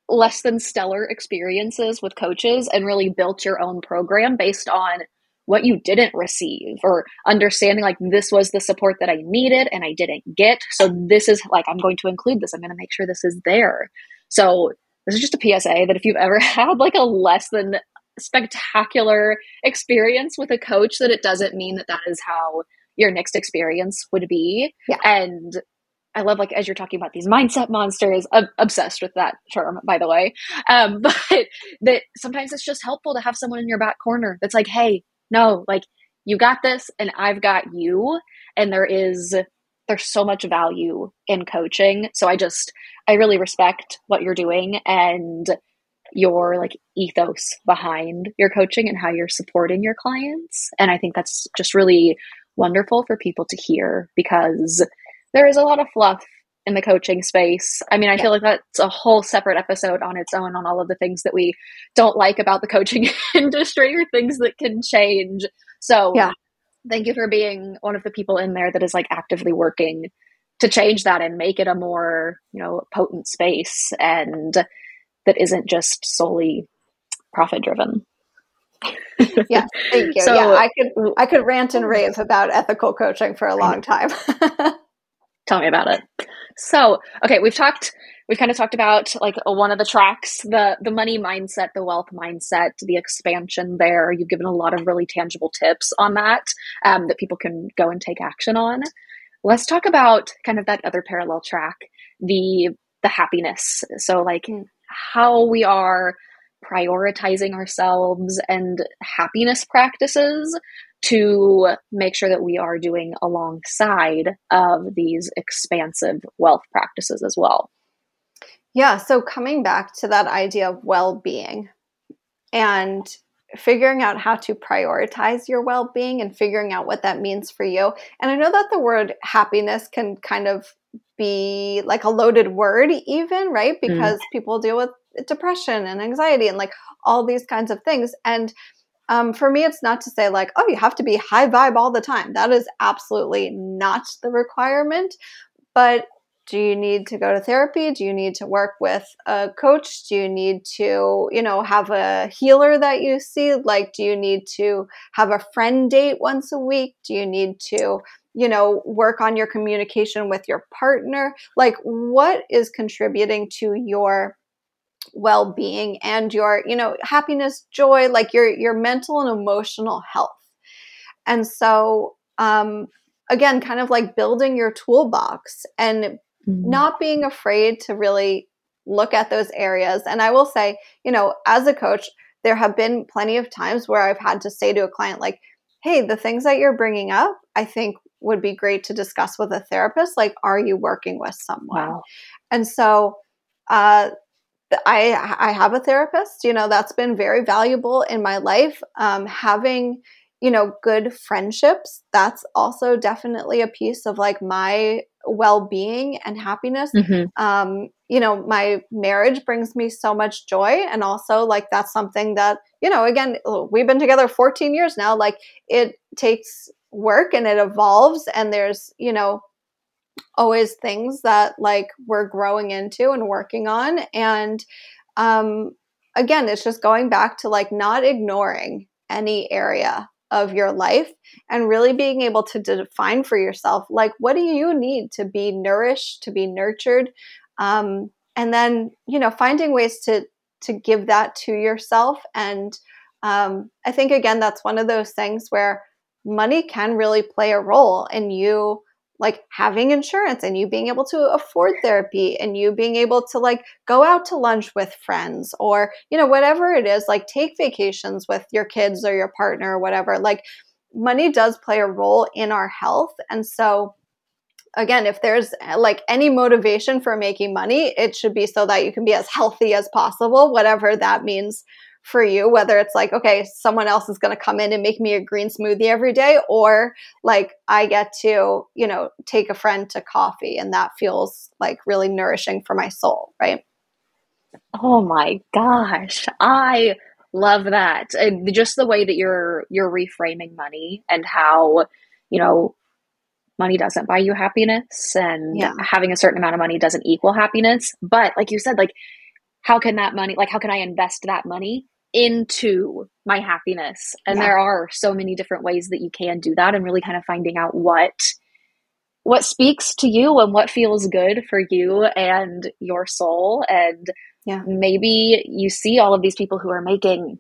less than stellar experiences with coaches and really built your own program based on what you didn't receive or understanding like this was the support that I needed and I didn't get. So this is like I'm going to include this. I'm going to make sure this is there. So this is just a PSA that if you've ever *laughs* had like a less than spectacular experience with a coach that it doesn't mean that that is how your next experience would be. Yeah. And I love like as you're talking about these mindset monsters, I'm obsessed with that term, by the way. Um, *laughs* but that sometimes it's just helpful to have someone in your back corner that's like, hey, no, like you got this and I've got you. And there is there's so much value in coaching. So I just I really respect what you're doing and your like ethos behind your coaching and how you're supporting your clients. And I think that's just really wonderful for people to hear because there is a lot of fluff in the coaching space. I mean, I yeah. feel like that's a whole separate episode on its own on all of the things that we don't like about the coaching *laughs* industry or things that can change. So, yeah. Thank you for being one of the people in there that is like actively working to change that and make it a more, you know, potent space and that isn't just solely profit driven. *laughs* yeah, thank you. *laughs* So, yeah, I could I could rant and rave about ethical coaching for a long time. *laughs* tell me about it. So, okay, we've talked we've kind of talked about like one of the tracks, the the money mindset, the wealth mindset, the expansion there. You've given a lot of really tangible tips on that um, that people can go and take action on. Let's talk about kind of that other parallel track, the the happiness. So like mm how we are prioritizing ourselves and happiness practices to make sure that we are doing alongside of these expansive wealth practices as well. Yeah, so coming back to that idea of well-being and figuring out how to prioritize your well-being and figuring out what that means for you. And I know that the word happiness can kind of be like a loaded word even, right? Mm. Because mm. people deal with depression and anxiety and like all these kinds of things and um, for me, it's not to say like, oh, you have to be high vibe all the time. That is absolutely not the requirement. But do you need to go to therapy? Do you need to work with a coach? Do you need to, you know, have a healer that you see? Like, do you need to have a friend date once a week? Do you need to, you know, work on your communication with your partner? Like, what is contributing to your well-being and your you know happiness joy like your your mental and emotional health and so um again kind of like building your toolbox and mm-hmm. not being afraid to really look at those areas and i will say you know as a coach there have been plenty of times where i've had to say to a client like hey the things that you're bringing up i think would be great to discuss with a therapist like are you working with someone wow. and so uh, I I have a therapist. You know, that's been very valuable in my life. Um, having you know good friendships that's also definitely a piece of like my well-being and happiness mm-hmm. um you know my marriage brings me so much joy and also like that's something that you know again we've been together 14 years now like it takes work and it evolves and there's you know always things that like we're growing into and working on. And um again it's just going back to like not ignoring any area of your life and really being able to define for yourself like what do you need to be nourished to be nurtured? Um, and then you know finding ways to to give that to yourself. And um, i think again that's one of those things where money can really play a role in you like having insurance and you being able to afford therapy and you being able to like go out to lunch with friends or you know whatever it is like take vacations with your kids or your partner or whatever like money does play a role in our health. And so again if there's eh, like any motivation for making money it should be so that you can be as healthy as possible whatever that means for you, whether it's like, okay, someone else is going to come in and make me a green smoothie every day, or like I get to, you know, take a friend to coffee and that feels like really nourishing for my soul, right? Oh my gosh. I love that. And just the way that you're you're reframing money and how, you know, money doesn't buy you happiness and yeah. having a certain amount of money doesn't equal happiness, but like you said like how can that money like how can I invest that money into my happiness. And yeah. there are so many different ways that you can do that and really kind of finding out what what speaks to you and what feels good for you and your soul and yeah. maybe you see all of these people who are making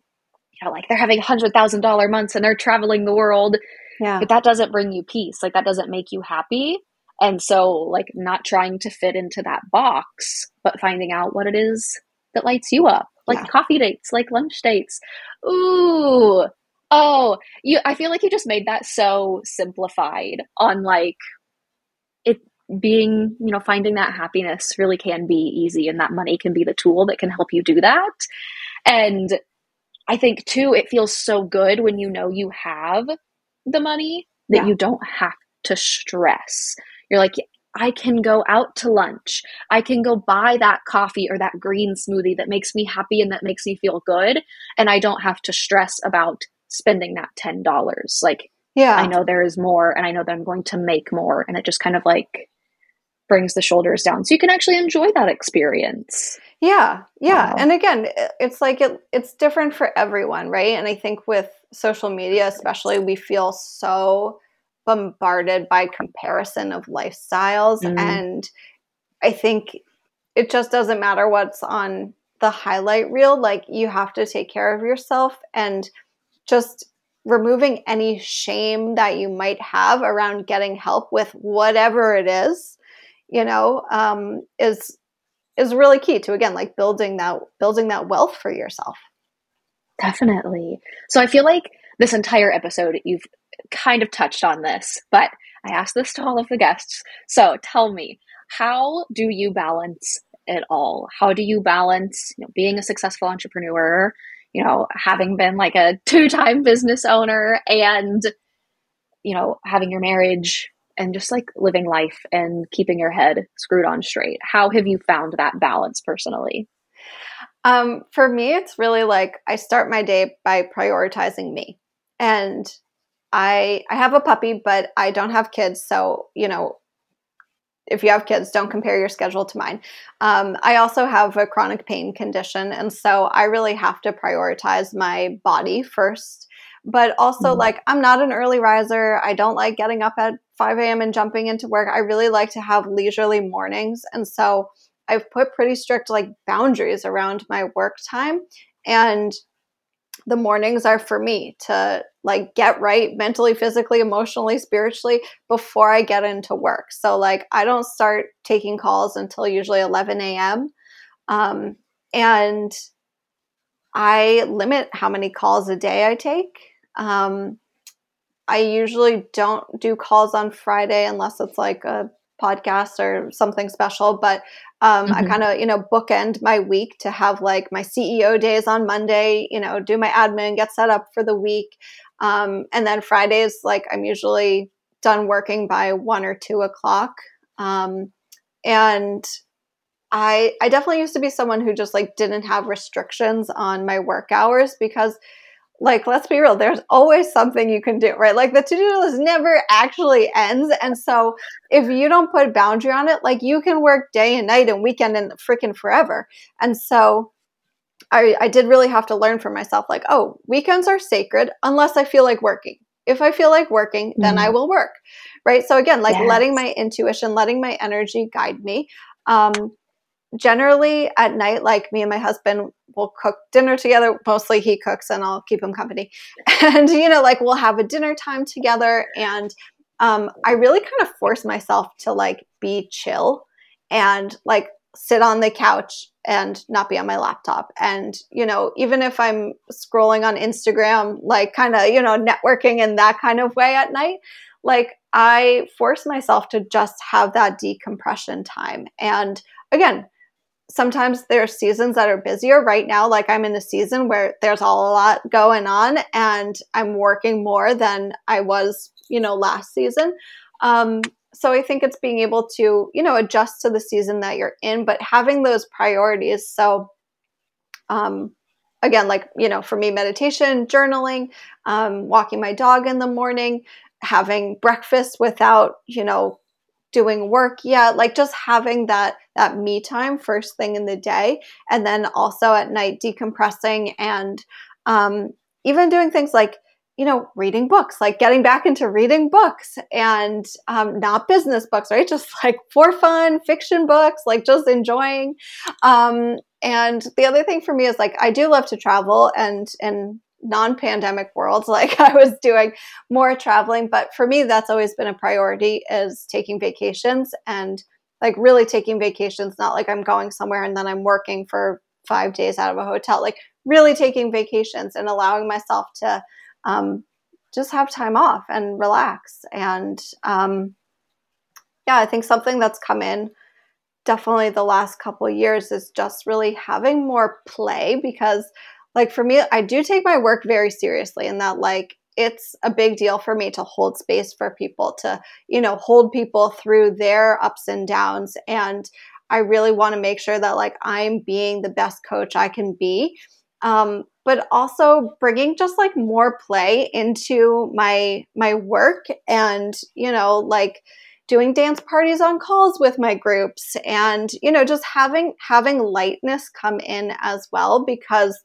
you know like they're having $100,000 months and they're traveling the world. Yeah. But that doesn't bring you peace. Like that doesn't make you happy. And so like not trying to fit into that box, but finding out what it is that lights you up like yeah. coffee dates, like lunch dates. Ooh, oh, you. I feel like you just made that so simplified on like it being, you know, finding that happiness really can be easy, and that money can be the tool that can help you do that. And I think too, it feels so good when you know you have the money that yeah. you don't have to stress. You're like, I can go out to lunch. I can go buy that coffee or that green smoothie that makes me happy and that makes me feel good. And I don't have to stress about spending that $10. Like, yeah, I know there is more and I know that I'm going to make more. And it just kind of like brings the shoulders down so you can actually enjoy that experience. Yeah. Yeah. Wow. And again, it's like it, it's different for everyone, right? And I think with social media, especially, we feel so bombarded by comparison of lifestyles. Mm-hmm. and i think it just doesn't matter what's on the highlight reel like you have to take care of yourself. And just removing any shame that you might have around getting help with whatever it is you know um, is is really key to again like building that building that wealth for yourself. Definitely. So i feel like this entire episode you've kind of touched on this, but I asked this to all of the guests. So tell me, how do you balance it all? How do you balance you know, being a successful entrepreneur, you know, having been like a *laughs* two time business owner and, you know, having your marriage and just like living life and keeping your head screwed on straight? How have you found that balance personally? Um, for me, it's really like I start my day by prioritizing me. And I I have a puppy, but I don't have kids, so you know, if you have kids, don't compare your schedule to mine. Um, I also have a chronic pain condition, and so I really have to prioritize my body first. But also, mm-hmm. like, I'm not an early riser. I don't like getting up at 5 a.m. and jumping into work. I really like to have leisurely mornings, and so I've put pretty strict like boundaries around my work time, and the mornings are for me to like get right mentally, physically, emotionally, spiritually before I get into work. So like I don't start taking calls until usually 11 a.m. Um, and I limit how many calls a day I take. Um, I usually don't do calls on Friday unless it's like a podcast or something special, but um, mm-hmm. I kind of, you know, bookend my week to have like my CEO days on Monday, you know, do my admin, get set up for the week. Um, and then Fridays, like I'm usually done working by one or two o'clock. Um, and I, I definitely used to be someone who just like didn't have restrictions on my work hours because like let's be real there's always something you can do right? Like the to-do list never actually ends and so if you don't put a boundary on it like you can work day and night and weekend and freaking forever. And so I, I did really have to learn for myself like oh weekends are sacred unless i feel like working. If i feel like working then mm. i will work. Right? So again like yes. letting my intuition letting my energy guide me um, generally at night, like me and my husband will cook dinner together. Mostly he cooks and I'll keep him company. *laughs* And, you know, like we'll have a dinner time together. And um, I really kind of force myself to like be chill and like sit on the couch and not be on my laptop. And, you know, even if I'm scrolling on Instagram, like kind of, you know, networking in that kind of way at night, like I force myself to just have that decompression time. And again, sometimes there are seasons that are busier. Right now like i'm in the season where there's a lot going on and i'm working more than i was you know last season. Um, so i think it's being able to you know adjust to the season that you're in but having those priorities. So um, again like you know for me meditation journaling um, walking my dog in the morning having breakfast without you know doing work. Yet like just having that that me time first thing in the day and then also at night decompressing and um, even doing things like you know reading books like getting back into reading books and um, not business books right? *laughs* Just like for fun fiction books like just enjoying. Um, and the other thing for me is like i do love to travel and and non-pandemic world *laughs* like i was doing more traveling but for me that's always been a priority is taking vacations and like really taking vacations not like i'm going somewhere and then i'm working for five days out of a hotel like really taking vacations and allowing myself to um, just have time off and relax and um, yeah i think something that's come in definitely the last couple years is just really having more play because like for me, I do take my work very seriously and that like it's a big deal for me to hold space for people to, you know, hold people through their ups and downs and I really want to make sure that like I'm being the best coach I can be. Um, but also bringing just like more play into my my work and you know like doing dance parties on calls with my groups and you know just having having lightness come in as well because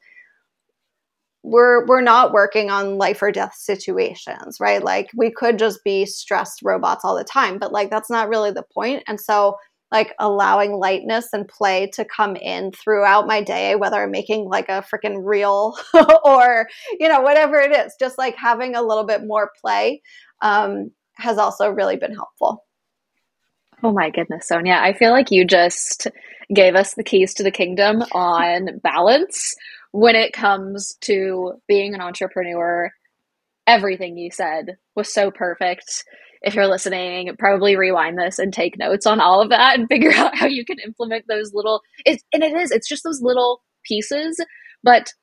we're we're not working on life or death situations right like we could just be stressed robots all the time but like that's not really the point. and so like allowing lightness and play to come in throughout my day whether i'm making like a freaking reel *laughs* or you know whatever it is just like having a little bit more play um, has also really been helpful Oh my goodness, Sonya. I feel like you just gave us the keys to the kingdom on balance when it comes to being an entrepreneur everything you said was so perfect. If you're listening, probably rewind this and take notes on all of that and *laughs* figure out how you can implement those little it, and it is, it's just those little pieces, but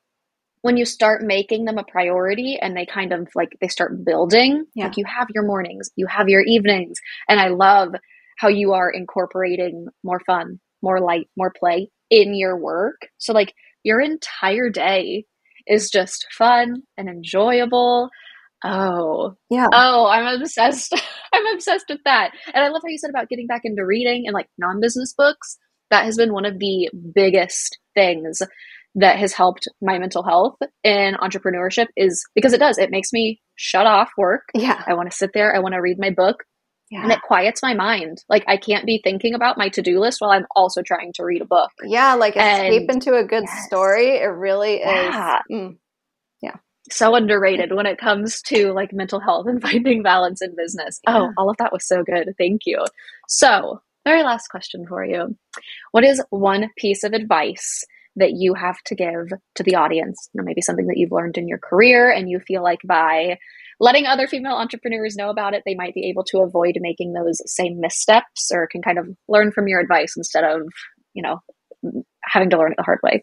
when you start making them a priority and they kind of like they start building, yeah. like you have your mornings, you have your evenings, and I love how you are incorporating more fun, more light, more play in your work. So like your entire day is just fun and enjoyable. Oh, yeah. Oh, I'm obsessed. *laughs* I'm obsessed with that. And I love how you said about getting back into reading and like non business books. That has been one of the biggest things that has helped my mental health in entrepreneurship is because it does. It makes me shut off work. Yeah. I want to sit there. I want to read my book. Yeah. And it quiets my mind. Like I can't be thinking about my to-do list while I'm also trying to read a book. Yeah, like escape and, into a good yes. story. It really yeah. is. Mm, yeah. So underrated when it comes to like mental health and *laughs* finding balance in business. Oh, yeah. Oh, all of that was so good. Thank you. So, very last question for you. What is one piece of advice that you have to give to the audience? You know, maybe something that you've learned in your career and you feel like by letting other female entrepreneurs know about it, they might be able to avoid making those same missteps or can kind of learn from your advice instead of, you know, having to learn it the hard way.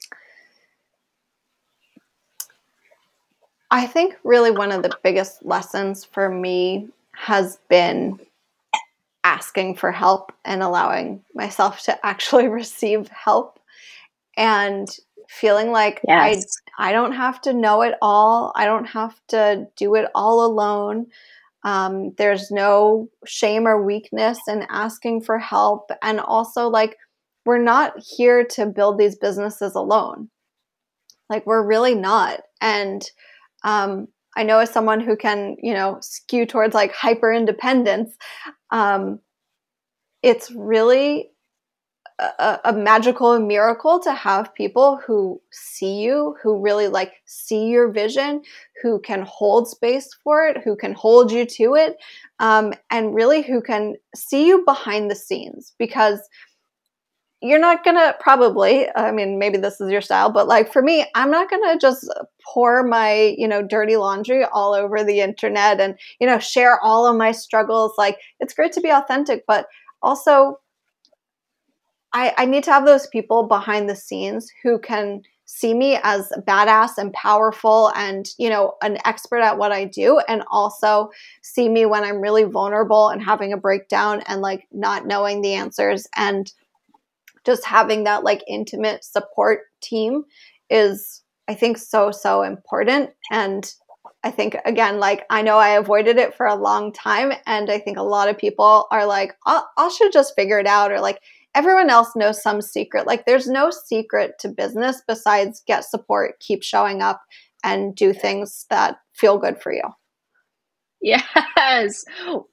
I think really one of the biggest lessons for me has been asking for help and allowing myself to *laughs* actually receive help and feeling like yes. I I don't have to know it all. I don't have to do it all alone. Um, there's no shame or weakness in asking for help, and also like we're not here to build these businesses alone. Like we're really not, and um, I know as someone who can you know skew towards like hyper independence, um, it's really a, a, magical miracle to have people who see you, who really like see your vision, who can hold space for it, who can hold you to it, um, and really who can see you behind the scenes because you're not gonna probably i mean maybe this is your style but like for me i'm not gonna just pour my you know dirty laundry all over the internet and you know share all of my struggles. Like it's great to be authentic but also I, I need to have those people behind the scenes who can see me as badass and powerful and you know an expert at what i do and also see me when i'm really vulnerable and having a breakdown and like not knowing the answers. And just having that like intimate support team is i think so so important. And i think again like i know i avoided it for a long time and i think a lot of people are like i, I should just figure it out or like everyone else knows some secret. Like there's no secret to business besides get support, keep showing up, and do things that feel good for you. Yes.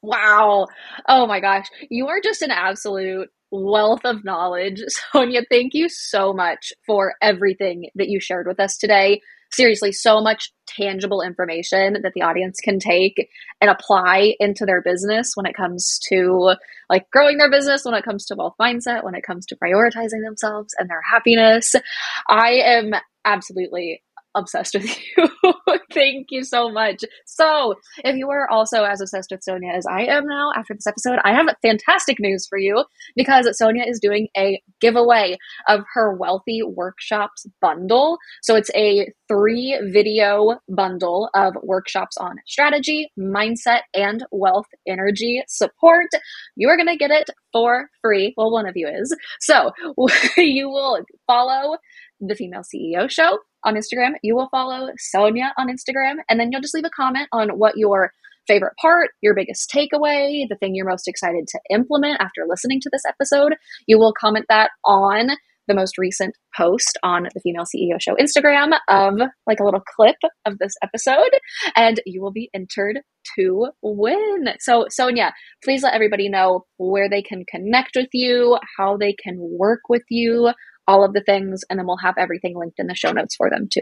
Wow. Oh my gosh. You are just an absolute wealth of knowledge. *laughs* Sonya, thank you so much for everything that you shared with us today seriously so much tangible information that the audience can take and apply into their business when it comes to like growing their business, when it comes to wealth mindset, when it comes to prioritizing themselves and their happiness. I am absolutely obsessed with *laughs* you. Thank you so much. So, if you are also as obsessed with Sonya as I am now after this episode, I have fantastic news for you because Sonya is doing a giveaway of her Wealthy Workshops bundle. So, it's a three video bundle of workshops on strategy, mindset, and wealth energy support. You are going to get it for free. Well, one of you is. So, *laughs* you will follow the Female CEO Show on Instagram. You will follow Sonya on Instagram, and then you'll just leave a comment on what your favorite part, your biggest takeaway, the thing you're most excited to implement after listening to this episode. You will comment that on the most recent post on the Female CEO Show Instagram of like a little clip of this episode, and you will be entered to win. So, Sonya, please let everybody know where they can connect with you, how they can work with you, all of the things, and then we'll have everything linked in the show notes for them too.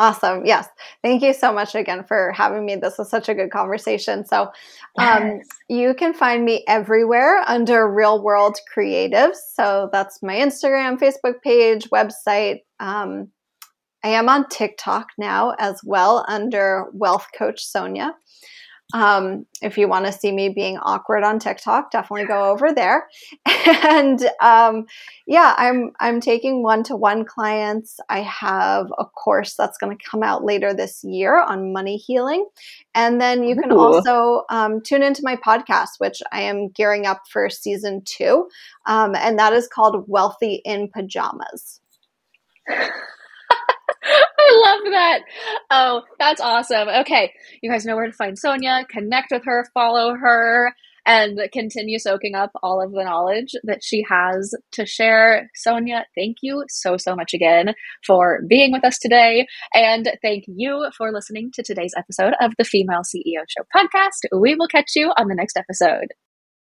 Awesome. Yes. Thank you so much again for having me. This was such a good conversation. So, um, yes. you can find me everywhere under Real World Creatives. So, that's my Instagram, Facebook page, website. Um, I am on TikTok now as well under Wealth Coach Sonya. Um, if you want to see me being awkward on TikTok, definitely go over there. *laughs* And um, yeah, I'm I'm taking one to one clients. I have a course that's going to come out later this year on money healing, and then you can Ooh. also um, tune into my podcast, which I am gearing up for season two, um, and that is called Wealthy in Pajamas. *laughs* I love that. Oh, that's awesome. Okay, you guys know where to find Sonya. Connect with her, follow her, and continue soaking up all of the knowledge that she has to share. Sonya, thank you so, so much again for being with us today. And thank you for listening to today's episode of the Female CEO Show podcast. We will catch you on the next episode.